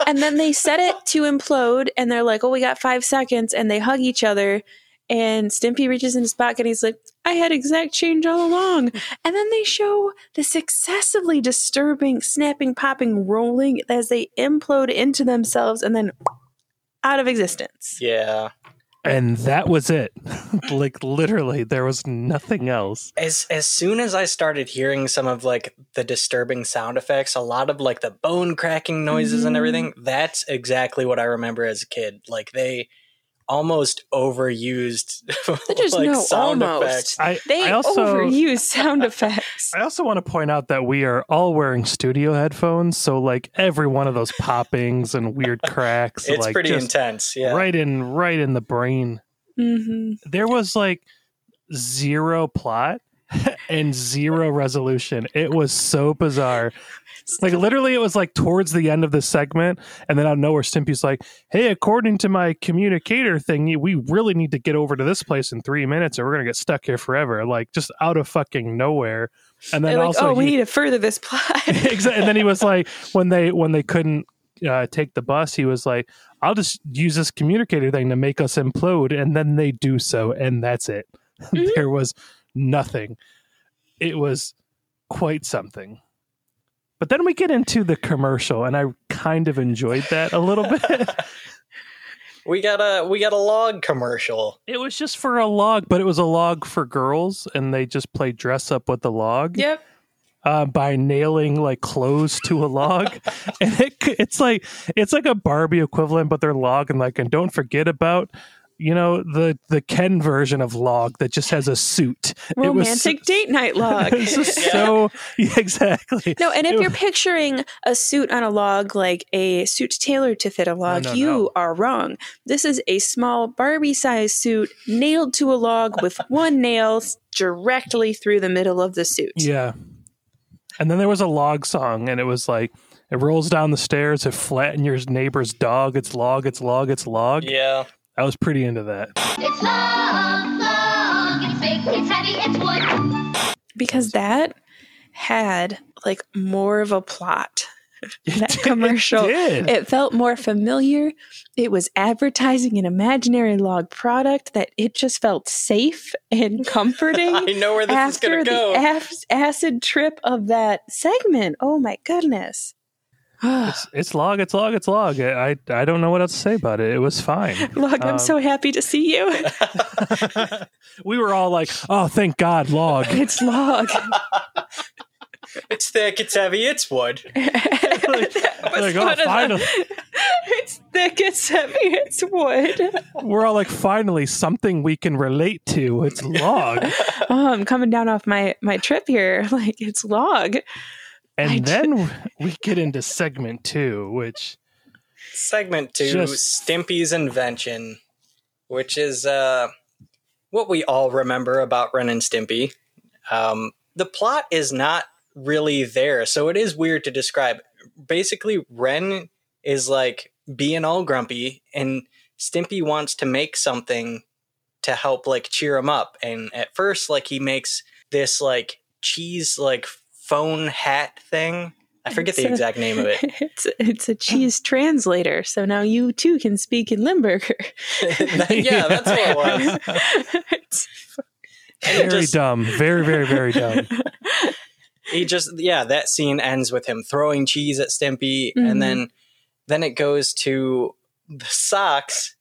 And then they set it to implode and they're like, oh, we got five seconds. And they hug each other. And Stimpy reaches in his pocket and he's like, I had exact change all along. And then they show this excessively disturbing snapping, popping, rolling as they implode into themselves and then out of existence. yeah. And that was it. like literally, there was nothing else. As as soon as I started hearing some of like the disturbing sound effects, a lot of like the bone cracking noises and Mhm. everything, that's exactly what I remember as a kid. Like they almost overused There's like no sound almost. effects. I, They I also overuse sound effects. I also want to point out that we are all wearing studio headphones, so like every one of those poppings and weird cracks, It's like pretty intense. Yeah. right in right in the brain. hmm There was like zero plot and zero resolution. It was so bizarre. Like literally, it was like towards the end of the segment, and then out of nowhere, Stimpy's like, "Hey, according to my communicator thingy, we really need to get over to this place in three minutes, or we're gonna get stuck here forever." Like just out of fucking nowhere. And then They're like, also, oh, we he- need to further this plot. And then he was like, when they when they couldn't uh, take the bus, he was like, "I'll just use this communicator thing to make us implode," and then they do so, and that's it. there was nothing. It was quite something. But then we get into the commercial, and I kind of enjoyed that a little bit. We got a we got a log commercial. it was just for a log, but it was a log for girls, and they just play dress up with the log. yep. uh, by nailing like clothes to a log, and it, it's like it's like a Barbie equivalent, but they're log and like and don't forget about you know the the Ken version of log that just has a suit. It was Romantic date night log. It was just so yeah, exactly. No, and if It- you're picturing a suit on a log, like a suit tailored to fit a log, no, you no. are wrong. This is a small Barbie sized suit nailed to a log with one nail directly through the middle of the suit. Yeah, and then there was a log song, and it was like. It rolls down the stairs. It flatten your neighbor's dog. It's log. It's log. It's log. Yeah. I was pretty into that. It's long, long, it's big, it's heavy, it's wood. Because that had like more of a plot. That It commercial. did. It felt more familiar. It was advertising an imaginary log product that it just felt safe and comforting. I know where this is gonna go. the af- acid trip of that segment. Oh my goodness. It's, it's log. It's log. It's log. I I don't know what else to say about it. It was fine. Log, I'm Um, so happy to see you. we were all like, "Oh, thank God, log." It's log. It's thick, it's heavy, it's wood. That was like, oh, one of the- finally. it's thick, it's heavy, it's wood. We're all like, "Finally, something we can relate to." It's log. Oh, I'm coming down off my my trip here. Like it's log. And I then we get into segment two, which Segment two, Just- Stimpy's invention, which is uh, what we all remember about Ren and Stimpy. Um, the plot is not really there, so it is weird to describe. Basically, Ren is like being all grumpy, and Stimpy wants to make something to help like cheer him up. And at first, like he makes this like cheese like phone hat thing. I forget the It's a- exact name of it. It's it's a cheese translator, so now you too can speak in Limburger. yeah, that's what it was. It's- And it Very just- dumb. Very, very, very dumb. he just yeah that scene ends with him throwing cheese at stimpy Mhm. and then then it goes to the socks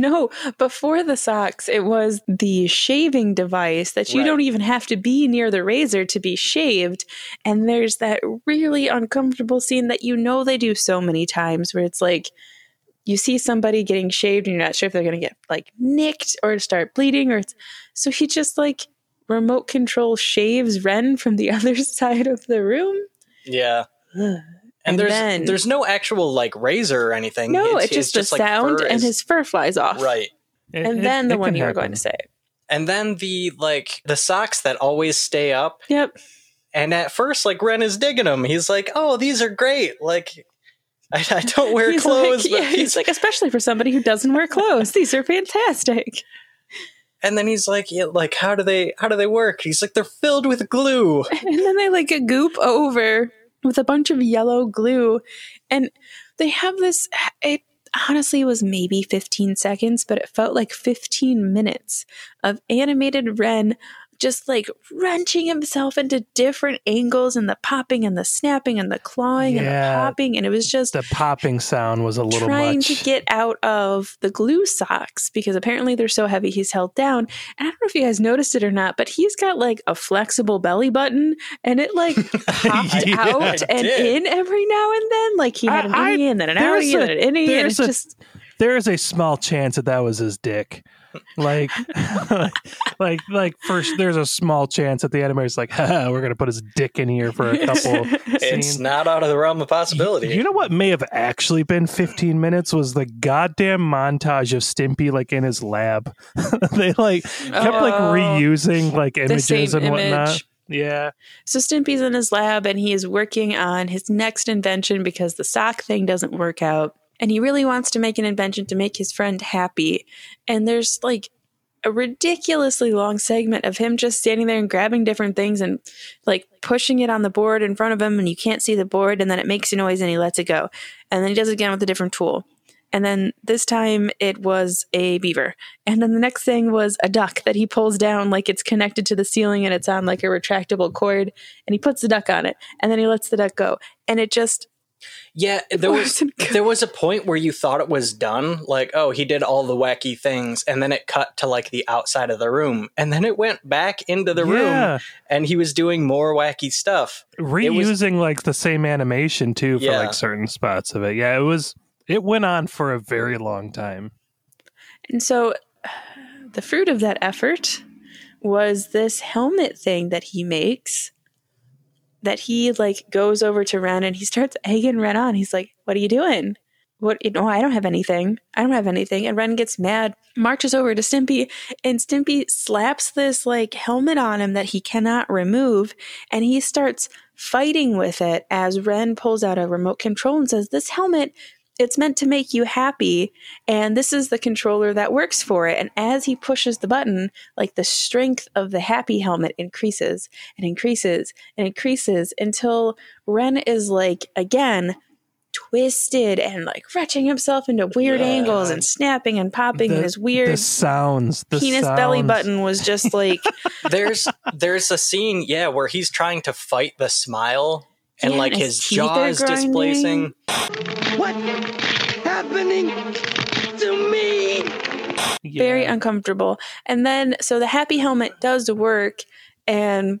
no, before the socks, it was the shaving device that you Right. don't even have to be near the razor to be shaved. And there's that really uncomfortable scene that you know they do so many times where it's like you see somebody getting shaved and you're not sure if they're going to get like nicked or start bleeding or it's, so he just like remote control shaves Ren from the other side of the room. yeah Ugh. And, And there's then- there's no actual like razor or anything No, it's, it's, just the like, sound fur and is- his fur flies off. right It- And it- then the it one can you were going to say. and then the like the socks that always stay up Yep. and at first like ren is digging them he's like oh these are great like i, I don't wear He's clothes like, but yeah, he's like, especially for somebody who doesn't wear clothes. These are fantastic. and then he's like yeah like how do they how do they work he's like they're filled with glue And then they like a goop over with a bunch of yellow glue. And they have this, it honestly was maybe 15 seconds, but it felt like 15 minutes of animated Ren just like wrenching himself into different angles and the popping and the snapping and the clawing and the popping. And it was just The popping sound was a little trying much. to get out of the glue socks because apparently they're so heavy he's held down. And I don't know if you guys noticed it or not, but he's got like a flexible belly button and it like popped Yeah, out and in every now and then. Like he had an I- innie and then an outie and then an innie. And it's just there is a small chance that that was his dick. Like, like, like first, there's a small chance that the animator's like, Haha, we're gonna put his dick in here for a couple it's scenes. not out of the realm of possibility You know what may have actually been 15 minutes was the goddamn montage of Stimpy like in his lab. they like kept like Oh. reusing like images and whatnot. image. Yeah. So Stimpy's in his lab and he is working on his next invention because the sock thing doesn't work out. And he really wants to make an invention to make his friend happy. And there's like a ridiculously long segment of him just standing there and grabbing different things and like pushing it on the board in front of him and you can't see the board and then it makes a noise and he lets it go. And then he does it again with a different tool. And then this time it was a beaver. And then the next thing was a duck that he pulls down like it's connected to the ceiling and it's on like a retractable cord. And he puts the duck on it. And then he lets the duck go. And it just Yeah, there was there was a point where you thought it was done, like oh he did all the wacky things, and then it cut to like the outside of the room, and then it went back into the room, and he was doing more wacky stuff. Reusing like the same animation too for Yeah. like certain spots of it. Yeah, it was it went on for a very long time. And so the fruit of that effort was this helmet thing that he makes that he like goes over to Ren and he starts egging Ren on. He's like, What are you doing? What you know, I don't have anything. I don't have anything. And Ren gets mad, marches over to Stimpy, and Stimpy slaps this like helmet on him that he cannot remove, and he starts fighting with it as Ren pulls out a remote control and says, This helmet it's meant to make you happy and this is the controller that works for it and as he pushes the button like the strength of the happy helmet increases and increases and increases until ren is like again twisted and like retching himself into weird Yeah. angles and snapping and popping and his weird the sounds, the penis belly button was just like There's there's a scene, yeah, where he's trying to fight the smile, and Yeah, like and his, his jaw is displacing. What happening to me? Yeah. very uncomfortable. And then, so the happy helmet does work, and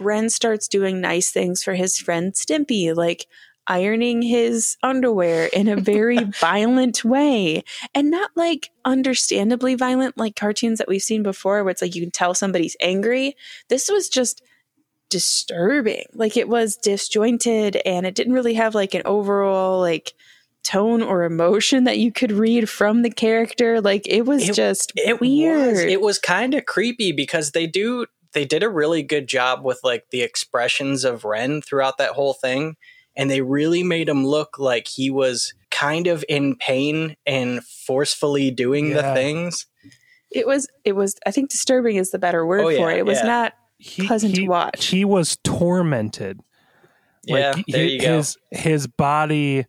Ren starts doing nice things for his friend Stimpy, like ironing his underwear in a very violent way. And not like understandably violent, like cartoons that we've seen before, where it's like you can tell somebody's angry. This was just disturbing. Like it was disjointed and it didn't really have like an overall, like, tone or emotion that you could read from the character like it was It- just it weird was it was kind of creepy because they do they did a really good job with like the expressions of Ren throughout that whole thing and they really made him look like he was kind of in pain and forcefully doing the things. It was it was I think disturbing is the better word Oh, for yeah, it. It was yeah. not He, Pleasant to watch. He was tormented. Yeah, Like, there he- you go. His his body,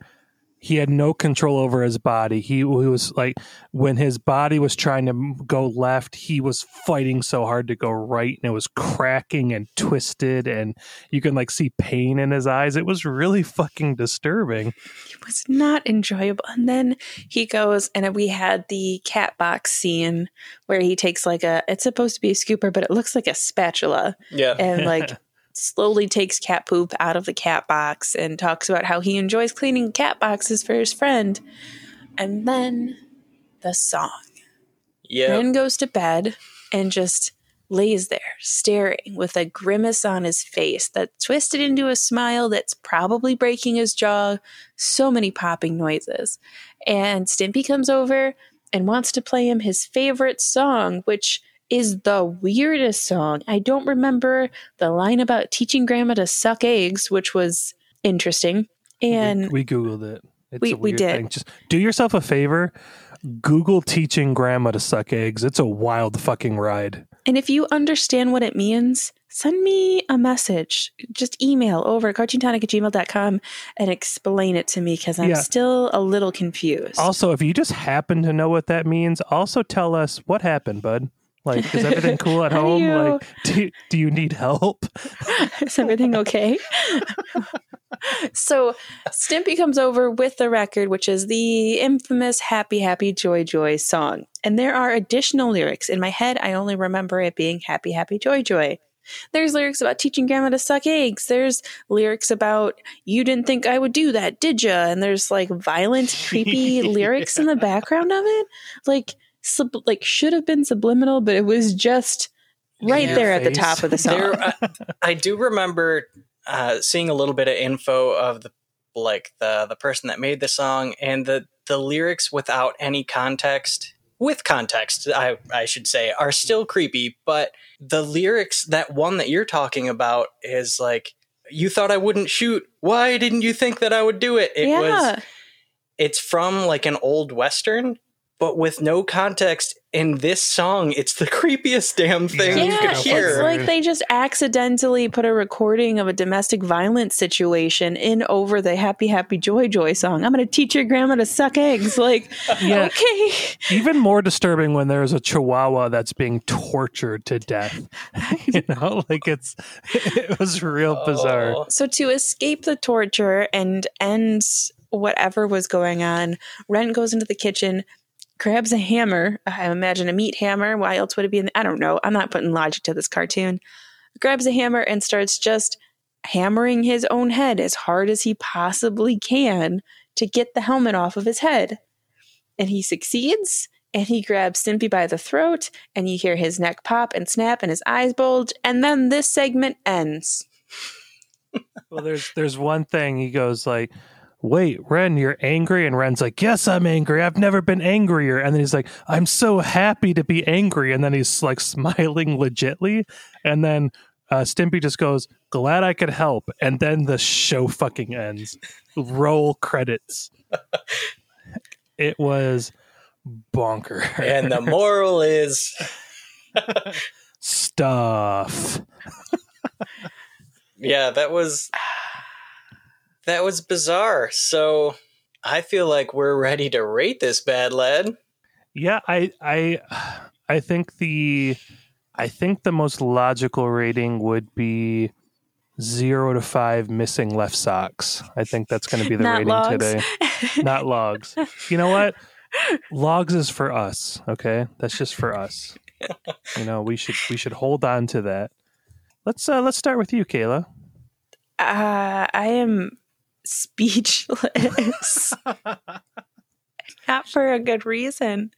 he had no control over his body. He, he was like when his body was trying to go left, he was fighting so hard to go right, and it was cracking and twisted, and you can like see pain in his eyes. It was really fucking disturbing. it was not enjoyable. And then he goes and we had the cat box scene where he takes like a it's supposed to be a scooper, but it looks like a spatula Yeah. and like slowly takes cat poop out of the cat box and talks about how he enjoys cleaning cat boxes for his friend. And then the song. yeah. Ren goes to bed and just lays there staring with a grimace on his face that twisted into a smile that's probably breaking his jaw. So many popping noises. And Stimpy comes over and wants to play him his favorite song, which is the weirdest song. I don't remember the line about teaching grandma to suck eggs, which was interesting. And we, we googled it. It's We- a we did. Thing. Just do yourself a favor. Google teaching grandma to suck eggs. It's a wild fucking ride. And if you understand what it means, send me a message. Just email over at cartoontonic at gmail.com and explain it to me because I'm Yeah. still a little confused. Also, if you just happen to know what that means, also tell us what happened, bud. Like, is everything cool at home? you- Like, do, do you need help? Is everything okay? so Stimpy comes over with the record, which is the infamous Happy, Happy, Joy, Joy song. And there are additional lyrics. In my head, I only remember it being Happy, Happy, Joy, Joy. There's lyrics about teaching grandma to suck eggs. There's lyrics about you didn't think I would do that, did ya? And there's like violent, creepy lyrics in the background of it. Like, sub- like should have been subliminal, but it was just right there at the top of the song. There, I, I do remember uh, seeing a little bit of info of the like the the person that made the song and the the lyrics without any context. With context, I I should say, are still creepy. But the lyrics, that one that you're talking about, is like, "You thought I wouldn't shoot. Why didn't you think that I would do it?" It yeah. was. It's from like an old western, but with no context. In this song, it's the creepiest damn thing you Yeah, could it's like they just accidentally put a recording of a domestic violence situation in over the Happy Happy Joy Joy song. I'm going to teach your grandma to suck eggs. Like, Yeah. okay. Even more disturbing when there's a chihuahua that's being tortured to death. you know, like it's, it was real bizarre. Oh. So to escape the torture and end whatever was going on, Ren goes into the kitchen, grabs a hammer. I imagine a meat hammer. Why else would it be in? The, I don't know. I'm not putting logic to this cartoon. Grabs a hammer and starts just hammering his own head as hard as he possibly can to get the helmet off of his head. And he succeeds. And he grabs Stimpy by the throat, and you hear his neck pop and snap, and his eyes bulge. And then this segment ends. Well, there's there's one thing he goes like, "Wait, Ren, you're angry," and Ren's like, "Yes, I'm angry. I've never been angrier." And then he's like, "I'm so happy to be angry," and then he's like smiling legitly, and then uh, Stimpy just goes, "Glad I could help," and then the show fucking ends. Roll credits. it was bonker and the moral is stuff. yeah that was that was bizarre so i feel like we're ready to rate this bad lad Yeah, I I I think the I think the most logical rating would be zero to five missing left socks. I think that's going to be the Not rating logs. today. Not logs. You know what? Logs is for us. Okay, that's just for us. You know, we should we should hold on to that. Let's uh let's start with you, Kayla. Uh, I am speechless. Not for a good reason.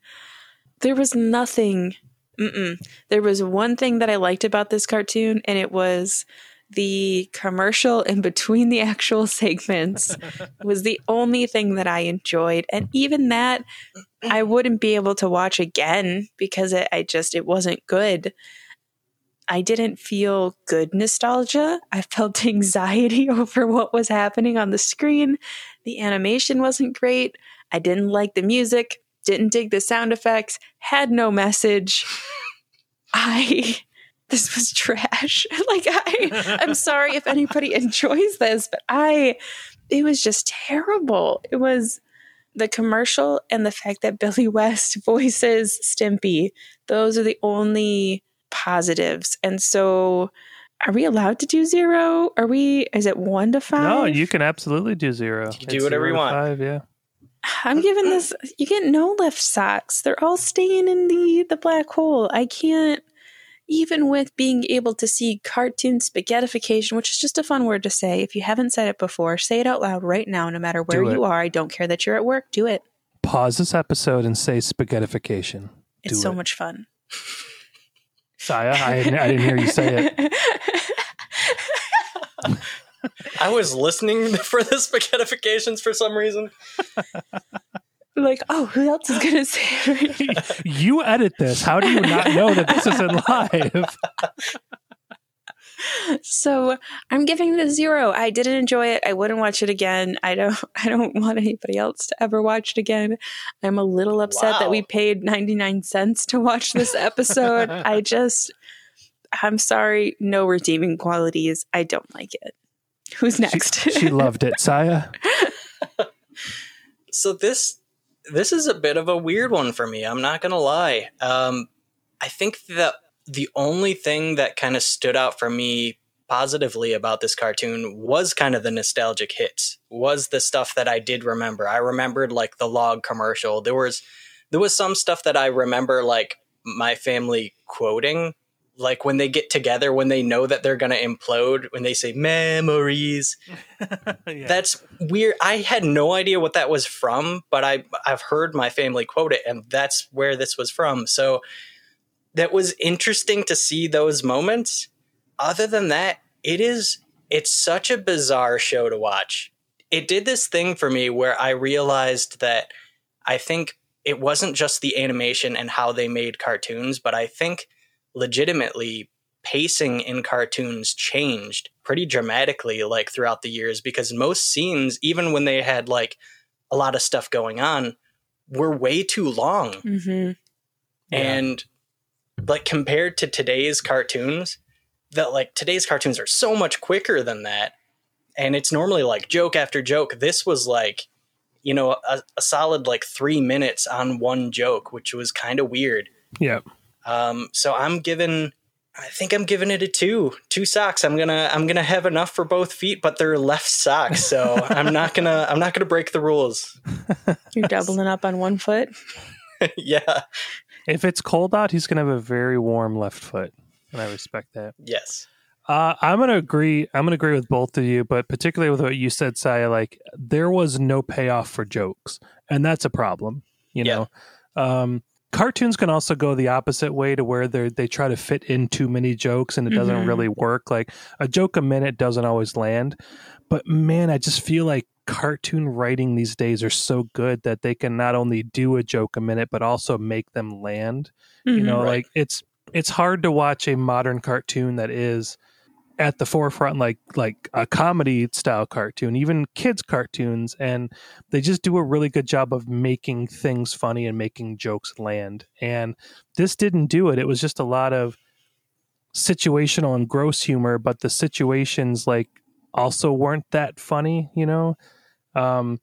There was nothing. Mm-mm. There was one thing that I liked about this cartoon, and it was the commercial in between the actual segments was the only thing that I enjoyed. And even that, I wouldn't be able to watch again because it, I just, it wasn't good. I didn't feel good nostalgia. I felt anxiety over what was happening on the screen. The animation wasn't great. I didn't like the music, didn't dig the sound effects, had no message. I this was trash. like I I'm sorry if anybody enjoys this, but I it was just terrible. It was the commercial and the fact that Billy West voices Stimpy. Those are the only positives. And so are we allowed to do zero? Are we is it one to five? No, you can absolutely do zero. You can do whatever you want. Five, yeah. I'm giving this. You get no left socks. They're all staying in the the black hole. I can't. Even with being able to see cartoon spaghettification, which is just a fun word to say. If you haven't said it before, say it out loud right now. No matter where you are, I don't care that you're at work. Do it. Pause this episode and say spaghettification. It's Do so it. much fun. Saya, I, didn't- I didn't hear you say it. I was listening for the spaghettifications for some reason. like, oh, who else is gonna say it? You edit this. How do you not know that this isn't live? So I'm giving it a zero. I didn't enjoy it. I wouldn't watch it again. I don't. I don't want anybody else to ever watch it again. I'm a little upset that we paid 99 cents to watch this episode. I just. I'm sorry. No redeeming qualities. I don't like it. Who's next? She, she loved it. Saya, So this this is a bit of a weird one for me. I'm not gonna lie. Um, I think that the only thing that kind of stood out for me positively about this cartoon was kind of the nostalgic hits. Was the stuff that I did remember. I remembered like the log commercial. There was there was some stuff that I remember like my family quoting. Like when they get together, when they know that they're gonna implode, when they say memories, that's weird. I had no idea what that was from, but I I've heard my family quote it, and that's where this was from. So that was interesting to see those moments. Other than that, it is it's such a bizarre show to watch. It did this thing for me where I realized that I think it wasn't just the animation and how they made cartoons, but I think legitimately pacing in cartoons changed pretty dramatically like throughout the years because most scenes even when they had like a lot of stuff going on were way too long hmm and like compared to today's cartoons that like today's cartoons are so much quicker than that and it's normally like joke after joke this was like you know a, a solid like three minutes on one joke which was kind of weird yeah. um, so I'm giving. I think I'm giving it a two. Two socks. I'm gonna. I'm gonna have enough for both feet, but they're left socks, so I'm not gonna. I'm not gonna break the rules. You're doubling up on one foot. yeah. If it's cold out, he's going to have a very warm left foot. And I respect that. Yes. Uh, I'm gonna agree. I'm gonna agree with both of you, but particularly with what you said, Saya. Like there was no payoff for jokes, and that's a problem. You Yeah. know, um, cartoons can also go the opposite way to where they they try to fit in too many jokes, and it doesn't Mhm. really work. Like a joke a minute doesn't always land. But man, I just feel like cartoon writing these days are so good that they can not only do a joke a minute, but also make them land. You mm-hmm. know Right. like it's it's hard to watch a modern cartoon that is at the forefront like like a comedy style cartoon even kids cartoons and they just do a really good job of making things funny and making jokes land. And this didn't do it. It was just a lot of situational and gross humor but the situations like also weren't that funny you know um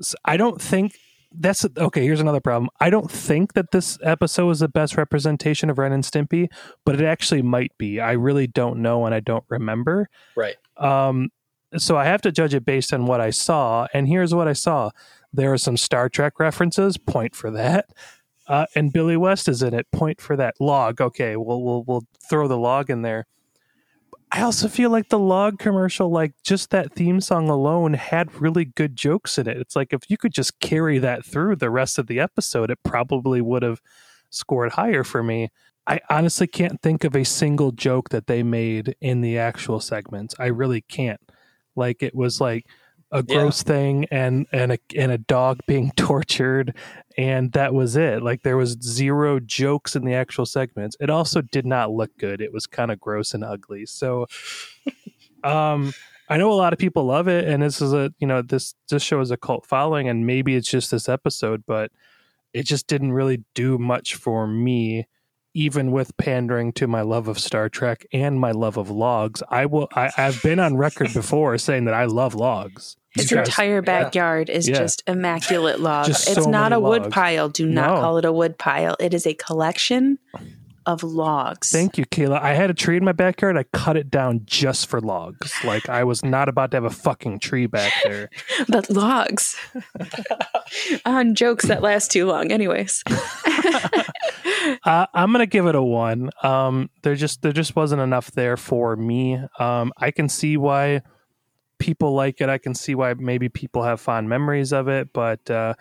s- i don't think that's okay. Here's another problem. I don't think that this episode is the best representation of Ren and Stimpy, but it actually might be. I really don't know, and I don't remember. Right. Um, so I have to judge it based on what I saw, and here's what I saw. There are some Star Trek references. Point for that. Uh, and Billy West is in it. Point for that. Log. Okay, we'll we'll we'll throw the log in there. I also feel like the log commercial, like just that theme song alone, had really good jokes in it. It's like if you could just carry that through the rest of the episode, it probably would have scored higher for me. I honestly can't think of a single joke that they made in the actual segments. I really can't. Like it was like a Yeah. gross thing and and a and a dog being tortured and that was it. Like there was zero jokes in the actual segments. It also did not look good. It was kind of gross and ugly. So um I know a lot of people love it, and this is a you know this this show is a cult following, and maybe it's just this episode, but it just didn't really do much for me. Even with pandering to my love of Star Trek and my love of logs, I will. I, I've been on record before saying that I love logs. His guys- entire backyard is Yeah. just immaculate logs. Just it's not a wood pile. Do not No. call it a wood pile. It is a collection of logs. Thank you, Kayla. I had a tree in my backyard. I cut it down just for logs. Like I was not about to have a fucking tree back there. but logs on jokes that last too long. Anyways, Uh, I'm gonna give it a one. Um, there just there just wasn't enough there for me. Um, I can see why people like it. I can see why maybe people have fond memories of it, but uh,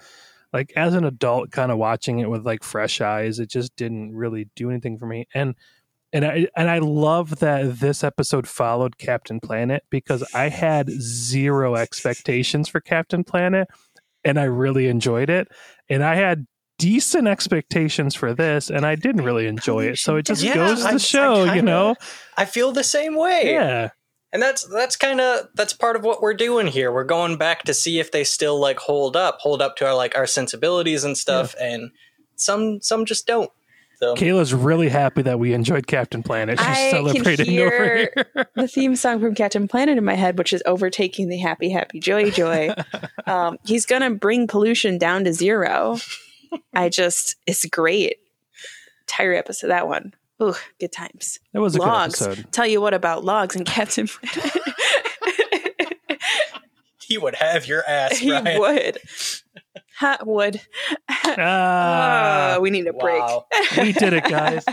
like as an adult, kind of watching it with like fresh eyes, it just didn't really do anything for me. And and I and I love that this episode followed Captain Planet because I had zero expectations for Captain Planet, and I really enjoyed it. And I had decent expectations for this, and I didn't really enjoy it. So it just Yeah, goes to I- show, you kinda- know, I feel the same way. yeah. And that's that's kind of that's part of what we're doing here. We're going back to see if they still like hold up, hold up to our like our sensibilities and stuff and some some just don't. So Kayla's really happy that we enjoyed Captain Planet. She's I can celebrating hear over here. the theme song from Captain Planet in my head, which is overtaking the happy, happy, joy, joy. um, he's gonna bring pollution down to zero. I just, it's great. Entire episode, that one. Ooh, good times. That was a logs. good episode. Tell you what about logs and Captain Planet. he would have your ass, he Brian. would. Hot wood. Ah, Oh, we need a break. We did it, guys.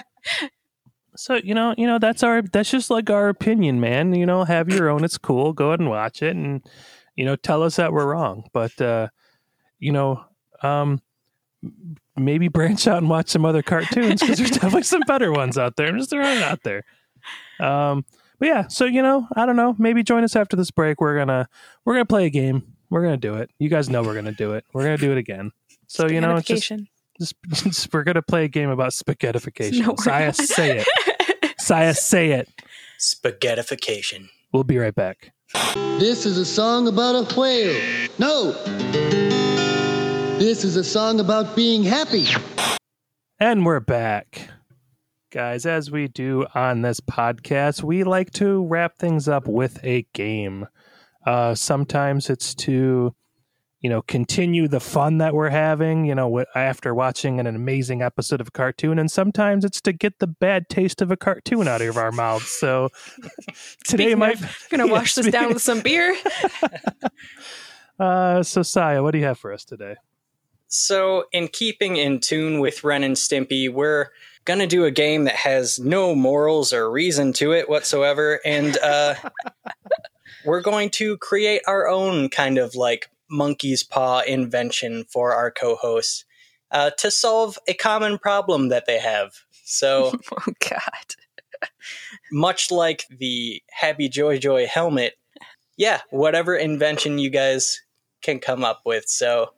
So you know, you know that's our that's just like our opinion, man. You know, have your own. It's cool. Go ahead and watch it, and you know, tell us that we're wrong. But uh, you know, um, maybe branch out and watch some other cartoons because there's definitely some better ones out there. I'm just throwing it out there. Um, but yeah, so you know, I don't know. Maybe join us after this break. We're gonna we're gonna play a game. We're gonna do it. You guys know we're gonna do it. We're gonna do it again. So you know, it's just just, just- we're gonna play a game about spaghettification. No, Saya, not. say it. Saya, say it. Spaghettification. We'll be right back. This is a song about a whale. No. This is a song about being happy. And we're back. Guys, as we do on this podcast, we like to wrap things up with a game. Uh, sometimes it's to, you know, continue the fun that we're having, you know, after watching an amazing episode of a cartoon. And sometimes it's to get the bad taste of a cartoon out of our mouths. So today Speaking might. of, gonna wash this down with some beer. Uh, so, Saya, what do you have for us today? So, in keeping in tune with Ren and Stimpy, we're gonna do a game that has no morals or reason to it whatsoever, and uh, we're going to create our own kind of like monkey's paw invention for our co-hosts uh, to solve a common problem that they have. So, oh God. much like the Happy Joy Joy helmet, yeah, whatever invention you guys can come up with. So,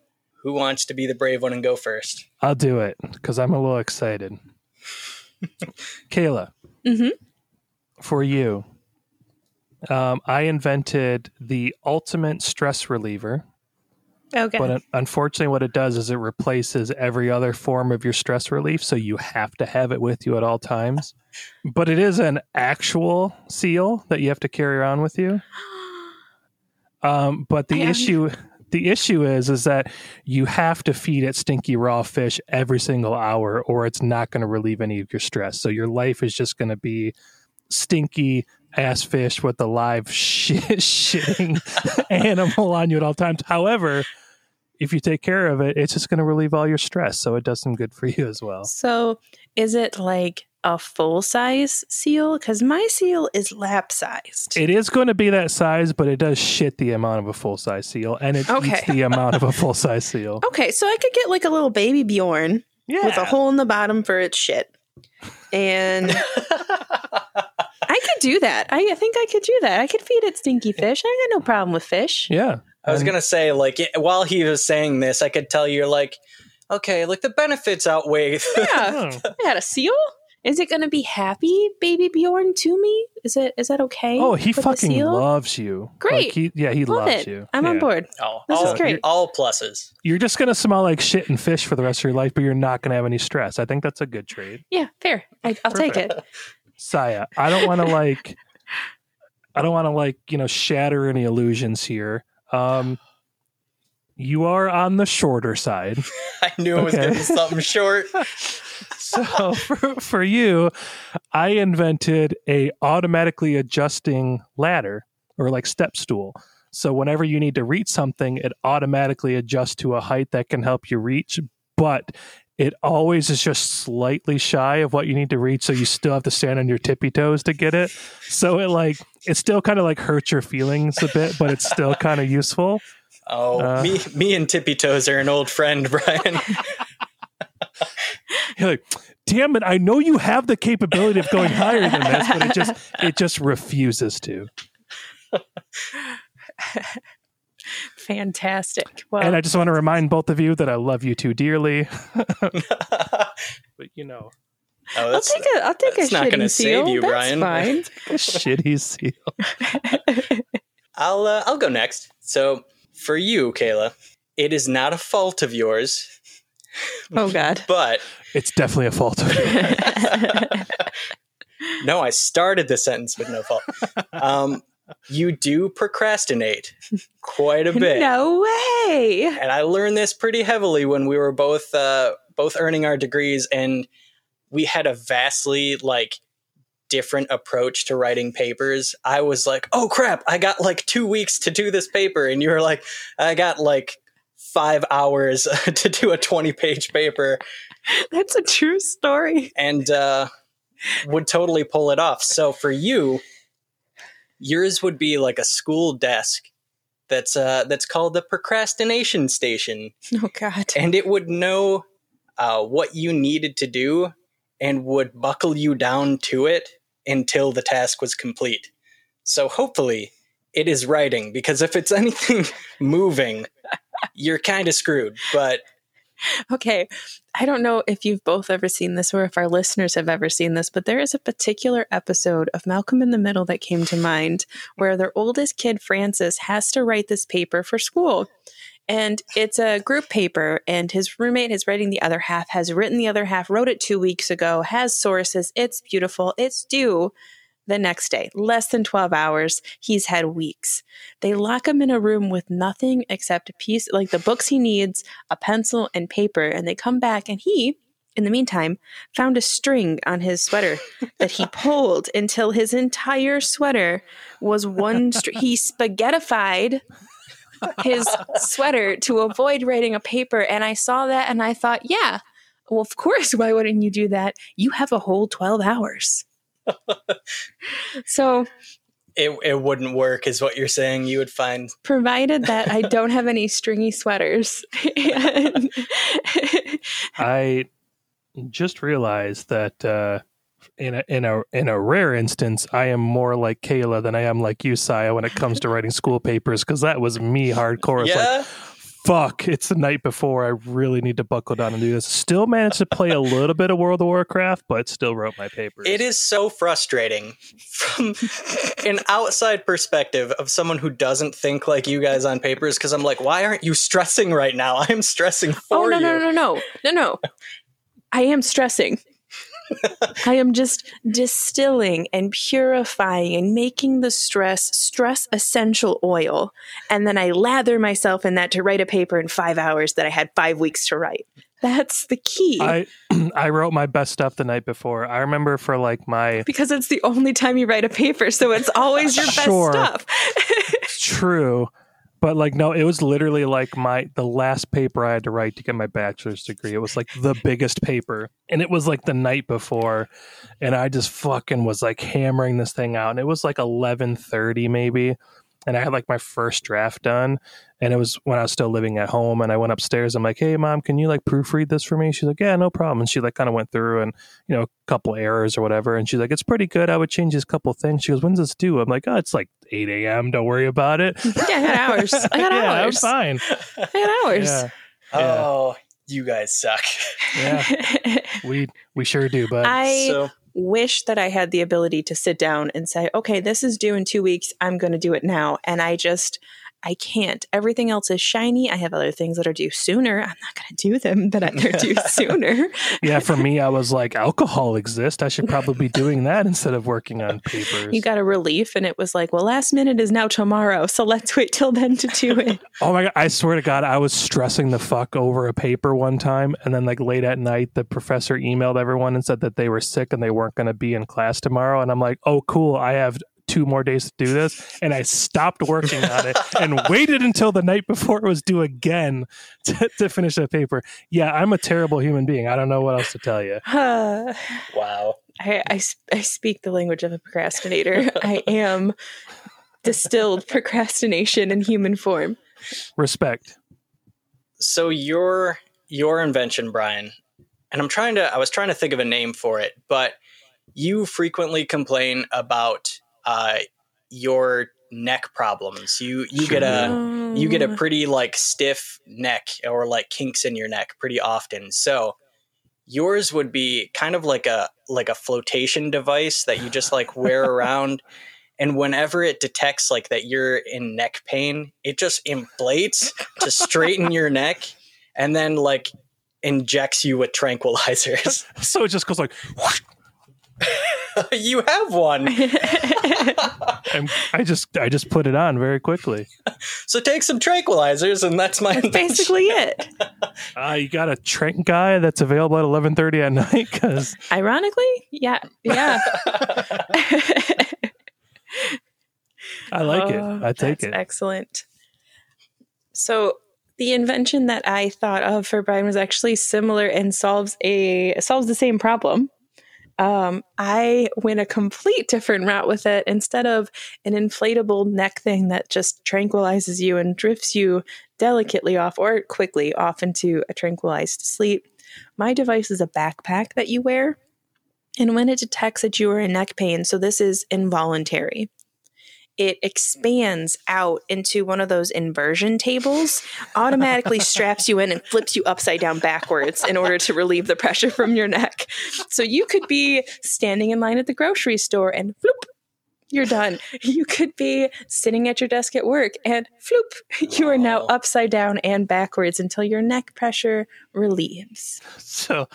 who wants to be the brave one and go first? I'll do it because I'm a little excited. Kayla, Mhm. for you, um, I invented the ultimate stress reliever. Okay. But unfortunately, what it does is it replaces every other form of your stress relief, so you have to have it with you at all times. But it is an actual seal that you have to carry around with you. Um, but the I issue, the issue is, is that you have to feed it stinky raw fish every single hour, or it's not going to relieve any of your stress. So your life is just going to be stinky ass fish with the live shit, shitting animal on you at all times. However, if you take care of it, it's just going to relieve all your stress. So it does some good for you as well. So, is it like a full size seal? Because my seal is lap sized. It is going to be that size, but it does shit the amount of a full size seal, and it Okay. eats the amount of a full size seal. Okay, so I could get like a little baby Bjorn Yeah, with a hole in the bottom for its shit. And I could do that. I, I think I could do that. I could feed it stinky fish. I got no problem with fish. yeah. I was gonna say, like, while he was saying this, I could tell you're like, okay, like the benefits outweigh. Yeah. Oh, I had a seal. Is it going to be happy, baby Bjorn, to me? Is it? Is that okay? Oh, he fucking loves you. Great. Like, he, yeah, he Love loves it. you. I'm on board. Oh, This all, is great. all pluses. You're just gonna smell like shit and fish for the rest of your life, but you're not gonna have any stress. I think that's a good trade. Yeah, fair. I, I'll take it. Saya, I don't want to like, I don't want to like, you know, shatter any illusions here. Um, you are on the shorter side. I knew it was Okay. going to be something short. So for, for you, I invented a automatically adjusting ladder or like step stool. So whenever you need to reach something, it automatically adjusts to a height that can help you reach, but it always is just slightly shy of what you need to reach, so you still have to stand on your tippy toes to get it. So it like it still kind of like hurts your feelings a bit, but it's still kind of useful. Oh, Uh. me, me and Tippy Toes are an old friend, Brian. You're like, damn it, I know you have the capability of going higher than this, but it just it just refuses to. Fantastic. Well, And I just want to remind both of you that I love you too dearly. but you know, Oh, I'll that's, take a I'll take a not shitty gonna seal. save you, That's Brian. fine. shitty seal. I'll uh, I'll go next. So for you, Kayla, it is not a fault of yours, Oh God. but It's definitely a fault no, I started the sentence with no fault. Um, you do procrastinate quite a bit. No way. and I learned this pretty heavily when we were both uh, both earning our degrees, and we had a vastly like different approach to writing papers. I was like, "Oh crap, I got like two weeks to do this paper," and you were like, "I got like five hours to do a twenty-page paper," That's a true story. and uh, would totally pull it off. So for you, yours would be like a school desk. That's uh that's called the procrastination station Oh God. and it would know uh, what you needed to do and would buckle you down to it until the task was complete. So hopefully it is writing because if it's anything moving, you're kind of screwed. But Okay. I don't know if you've both ever seen this or if our listeners have ever seen this, but there is a particular episode of Malcolm in the Middle that came to mind where their oldest kid, Francis, has to write this paper for school. And it's a group paper, and his roommate is writing the other half, has written the other half, wrote it two weeks ago, has sources. It's beautiful. It's due the next day, less than 12 hours. He's had weeks. They lock him in a room with nothing except a piece, like the books he needs, a pencil, and paper. And they come back, and he, in the meantime, found a string on his sweater that he pulled until his entire sweater was one string. He spaghettified his sweater to avoid writing a paper. And I saw that and I thought, yeah, well, of course, why wouldn't you do that? You have a whole 12 hours. So, it, it wouldn't work, is what you're saying. You would find. provided that I don't have any stringy sweaters. and- I just realized that uh, in a in a in a rare instance, I am more like Kayla than I am like you, Saya, when it comes to writing school papers, because that was me hardcore. It's like, Yeah. Fuck, it's the night before. I really need to buckle down and do this. Still managed to play a little bit of World of Warcraft, but still wrote my papers. It is so frustrating from an outside perspective of someone who doesn't think like you guys on papers because I'm like, why aren't you stressing right now? I'm stressing oh, for oh, no, you. no, no, no, no, no. I am stressing. I am just distilling and purifying and making the stress stress essential oil. And then I lather myself in that to write a paper in five hours that I had five weeks to write. That's the key. I I wrote my best stuff the night before. I remember for like my because it's the only time you write a paper, so it's always your best Sure. stuff. true but like no it was literally like my the last paper i had to write to get my bachelor's degree. It was like the biggest paper. And it was like the night before. And i just fucking was like hammering this thing out. And it was like 11:30 maybe. And i had like my first draft done. And it was when i was still living at home. And i went upstairs. I'm like hey mom can you like proofread this for me? She's like yeah no problem. And she like kind of went through and you know a couple errors or whatever. And she's like it's pretty good. I would change these couple things. She goes when's this due? I'm like oh it's like 8 a.m don't worry about it yeah, I got hours. I got yeah, hours. I'm fine. I got hours. Yeah. Oh, you guys suck. Yeah, we we sure do. But I so wish that I had the ability to sit down and say, okay, this is due in two weeks. I'm going to do it now. And I just, I can't. Everything else is shiny. I have other things that are due sooner. I'm not going to do them that they're due sooner. yeah, for me, I was like, alcohol exists. I should probably be doing that instead of working on papers. You got a relief, and it was like, well, last minute is now tomorrow. So let's wait till then to do it. Oh my god! I swear to God, I was stressing the fuck over a paper one time, and then like late at night, the professor emailed everyone and said that they were sick and they weren't going to be in class tomorrow. And I'm like, oh cool, I have two more days to do this, and I stopped working on it and waited until the night before it was due again to, to finish that paper. Yeah, I'm a terrible human being. I don't know what else to tell you. Uh, wow. I speak the language of a procrastinator. I am distilled procrastination in human form. Respect. So your your invention, Brian, and I'm trying to I was trying to think of a name for it, but you frequently complain about uh, your neck problems. You you get a you get a pretty like stiff neck or like kinks in your neck pretty often. So yours would be kind of like a like a flotation device that you just like wear around and whenever it detects like that you're in neck pain, it just inflates to straighten your neck and then like injects you with tranquilizers. So it just goes like, you have one. and I just I just put it on very quickly. So take some tranquilizers and that's my That's basically it. Uh, you got a Trent guy that's available at 11:30 at night because Ironically, yeah, yeah. I like Oh, it. I take that's it. Excellent. So the invention that I thought of for Brian was actually similar and solves a solves the same problem. Um, I went a complete different route with it. Instead of an inflatable neck thing that just tranquilizes you and drifts you delicately off or quickly off into a tranquilized sleep, my device is a backpack that you wear. And when it detects that you are in neck pain, so this is involuntary, it expands out into one of those inversion tables, automatically straps you in and flips you upside down backwards in order to relieve the pressure from your neck. So you could be standing in line at the grocery store and floop, you're done. You could be sitting at your desk at work and floop, you are now oh. upside down and backwards until your neck pressure relieves. So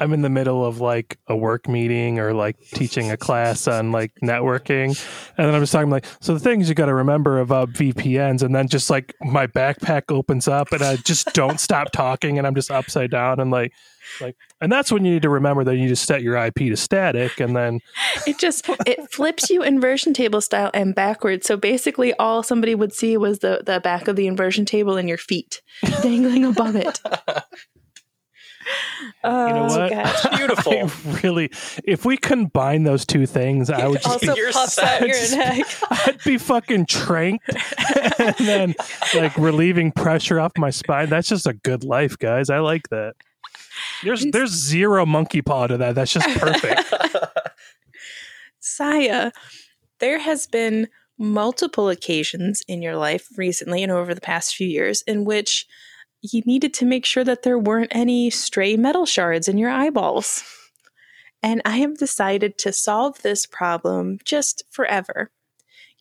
I'm in the middle of like a work meeting or like teaching a class on like networking. And then I'm just talking like, so the things you got to remember about VPNs. And then just like my backpack opens up and I just don't stop talking and I'm just upside down and like, like, and that's when you need to remember that you just set your IP to static and then It just it flips you inversion table style and backwards. So basically, all somebody would see was the the back of the inversion table and your feet dangling above it. Oh, You know what? gosh. Beautiful. I really, if we combine those two things, I would just Also be, You're puffs out your sad. neck. I'd be fucking tranked and then like relieving pressure off my spine. That's just a good life, guys. I like that. There's there's zero monkey paw to that. That's just perfect. Saya, there has been multiple occasions in your life recently and over the past few years in which you needed to make sure that there weren't any stray metal shards in your eyeballs. And I have decided to solve this problem just forever.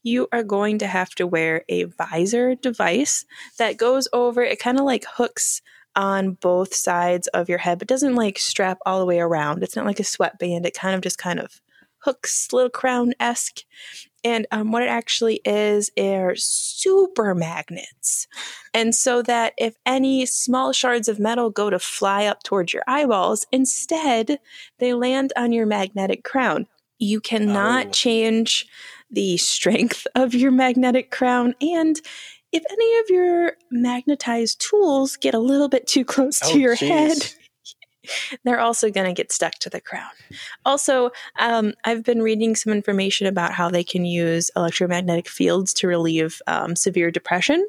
You are going to have to wear a visor device that goes over, it kind of like hooks on both sides of your head, but doesn't like strap all the way around. It's not like a sweatband, it kind of just kind of hooks, little crown esque. And um, what it actually is are super magnets. And so that if any small shards of metal go to fly up towards your eyeballs, instead they land on your magnetic crown. You cannot Oh. change the strength of your magnetic crown. And if any of your magnetized tools get a little bit too close to Oh, your geez. head, they're also going to get stuck to the crown. Also, um, I've been reading some information about how they can use electromagnetic fields to relieve um, severe depression.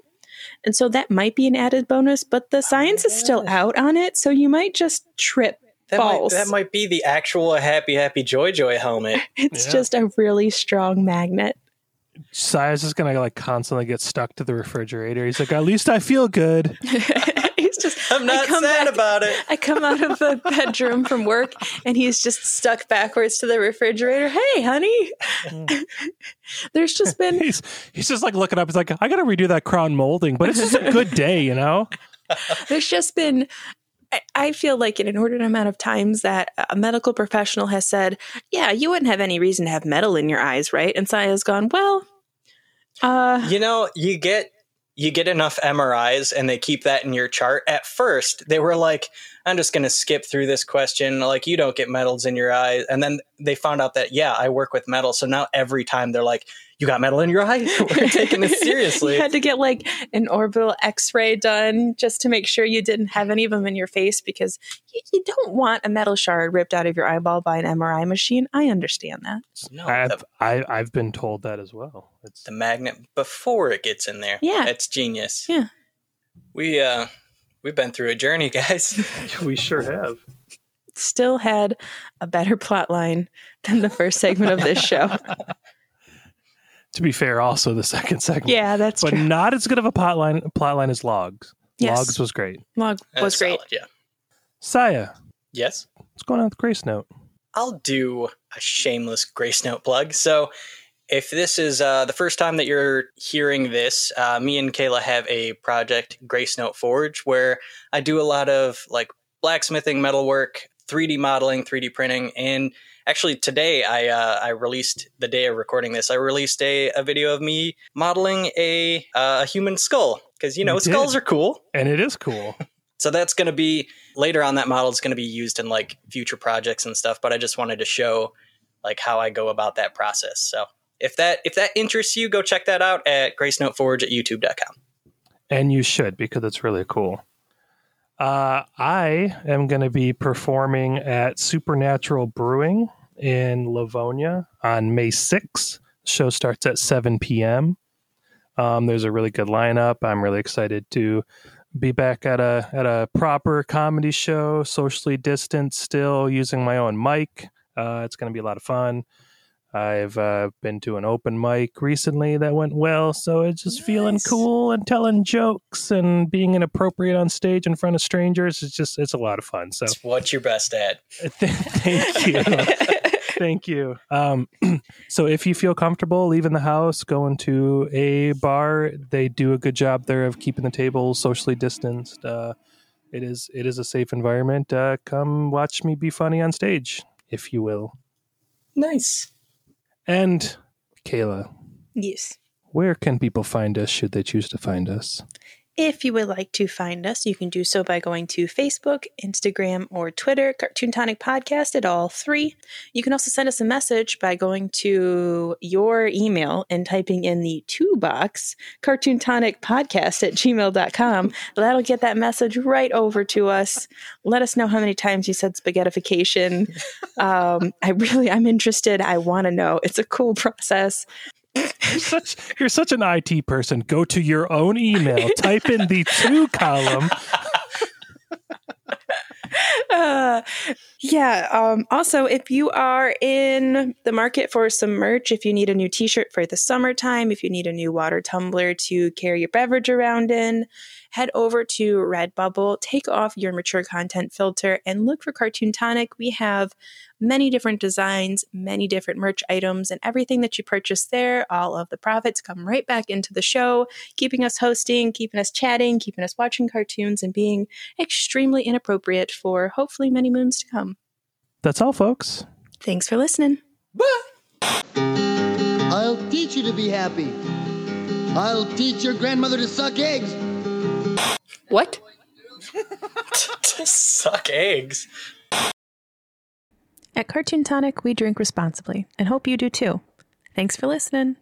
And so that might be an added bonus, but the science is still out on it. So you might just trip That might, balls. that might be the actual Happy Happy Joy Joy helmet. it's Yeah. just a really strong magnet. Saya's is gonna like constantly get stuck to the refrigerator. He's like, at least I feel good. He's just I'm not come sad back- about it. I come out of the bedroom from work and he's just stuck backwards to the refrigerator. Hey, honey. There's just been He's he's just like looking up. He's like, I got to redo that crown molding, but it's just a good day, you know. there's just been I- I feel like an inordinate amount of times that a medical professional has said, "Yeah, you wouldn't have any reason to have metal in your eyes, right?" And Saya's gone, "Well, uh, You know, you get you get enough MRIs and they keep that in your chart. At first, they were like, I'm just going to skip through this question. Like, you don't get metals in your eyes. And then they found out that, yeah, I work with metal. So now every time they're like, You got metal in your eye? We're taking this seriously. you had to get like an orbital X-ray done just to make sure you didn't have any of them in your face because you, you don't want a metal shard ripped out of your eyeball by an MRI machine. I understand that. no, I've the, I, I've been told that as well. It's the magnet before it gets in there. Yeah. It's genius. Yeah. We, uh, we've been through a journey, guys. we sure have. Still had a better plot line than the first segment of this show. To be fair, also the second segment, yeah, that's but true. not as good of a plot line. Plot line as Logs. Yes. Logs was great. Log was That's great. solid, yeah. Saya, Yes. what's going on with Grace Note? I'll do a shameless Grace Note plug. So, if this is uh, the first time that you're hearing this, uh, me and Kayla have a project, Grace Note Forge, where I do a lot of like blacksmithing, metalwork, 3D modeling, 3D printing, and actually today I uh, I released the day of recording this. I released a, a video of me modeling a uh, a human skull because you know You did. skulls are cool. And it is cool. So that's going to be later on. That model is going to be used in like future projects and stuff. But I just wanted to show like how I go about that process. So if that if that interests you, go check that out at gracenoteforge Note Forge at YouTube.com. and you should because it's really cool. Uh, I am going to be performing at Supernatural Brewing in Livonia on May 6th. show starts at 7 p.m. Um, there's a really good lineup. I'm really excited to be back at a at a proper comedy show, socially distanced, still using my own mic. Uh, it's going to be a lot of fun. I've uh, been to an open mic recently that went well, so it's just feeling cool and telling jokes and being inappropriate on stage in front of strangers. It's just it's a lot of fun. So It's what you're best at. thank you, thank you. Um, so if you feel comfortable leaving the house, going to a bar, they do a good job there of keeping the tables socially distanced. Uh, it is it is a safe environment. Uh, come watch me be funny on stage, if you will. Nice. And Kayla, Yes. where can people find us should they choose to find us? If you would like to find us, you can do so by going to Facebook, Instagram, or Twitter, Cartoon Tonic Podcast at all three. You can also send us a message by going to your email and typing in the two box, Cartoon Tonic Podcast at gmail.com. That'll get that message right over to us. Let us know how many times you said spaghettification. Um, I really, I'm interested. I want to know. It's a cool process. You're such, you're such an IT person. Go to your own email, type in the two column. uh, yeah. Um, also, if you are in the market for some merch, if you need a new t shirt for the summertime, if you need a new water tumbler to carry your beverage around in, head over to Redbubble, take off your mature content filter, and look for Cartoon Tonic. We have many different designs, many different merch items, and everything that you purchase there, all of the profits come right back into the show, keeping us hosting, keeping us chatting, keeping us watching cartoons, and being extremely inappropriate for hopefully many moons to come. That's all, folks. Thanks for listening. I'll teach you to be happy. I'll teach your grandmother to suck eggs. What? to suck eggs. At Cartoon Tonic, we drink responsibly and hope you do too. Thanks for listening.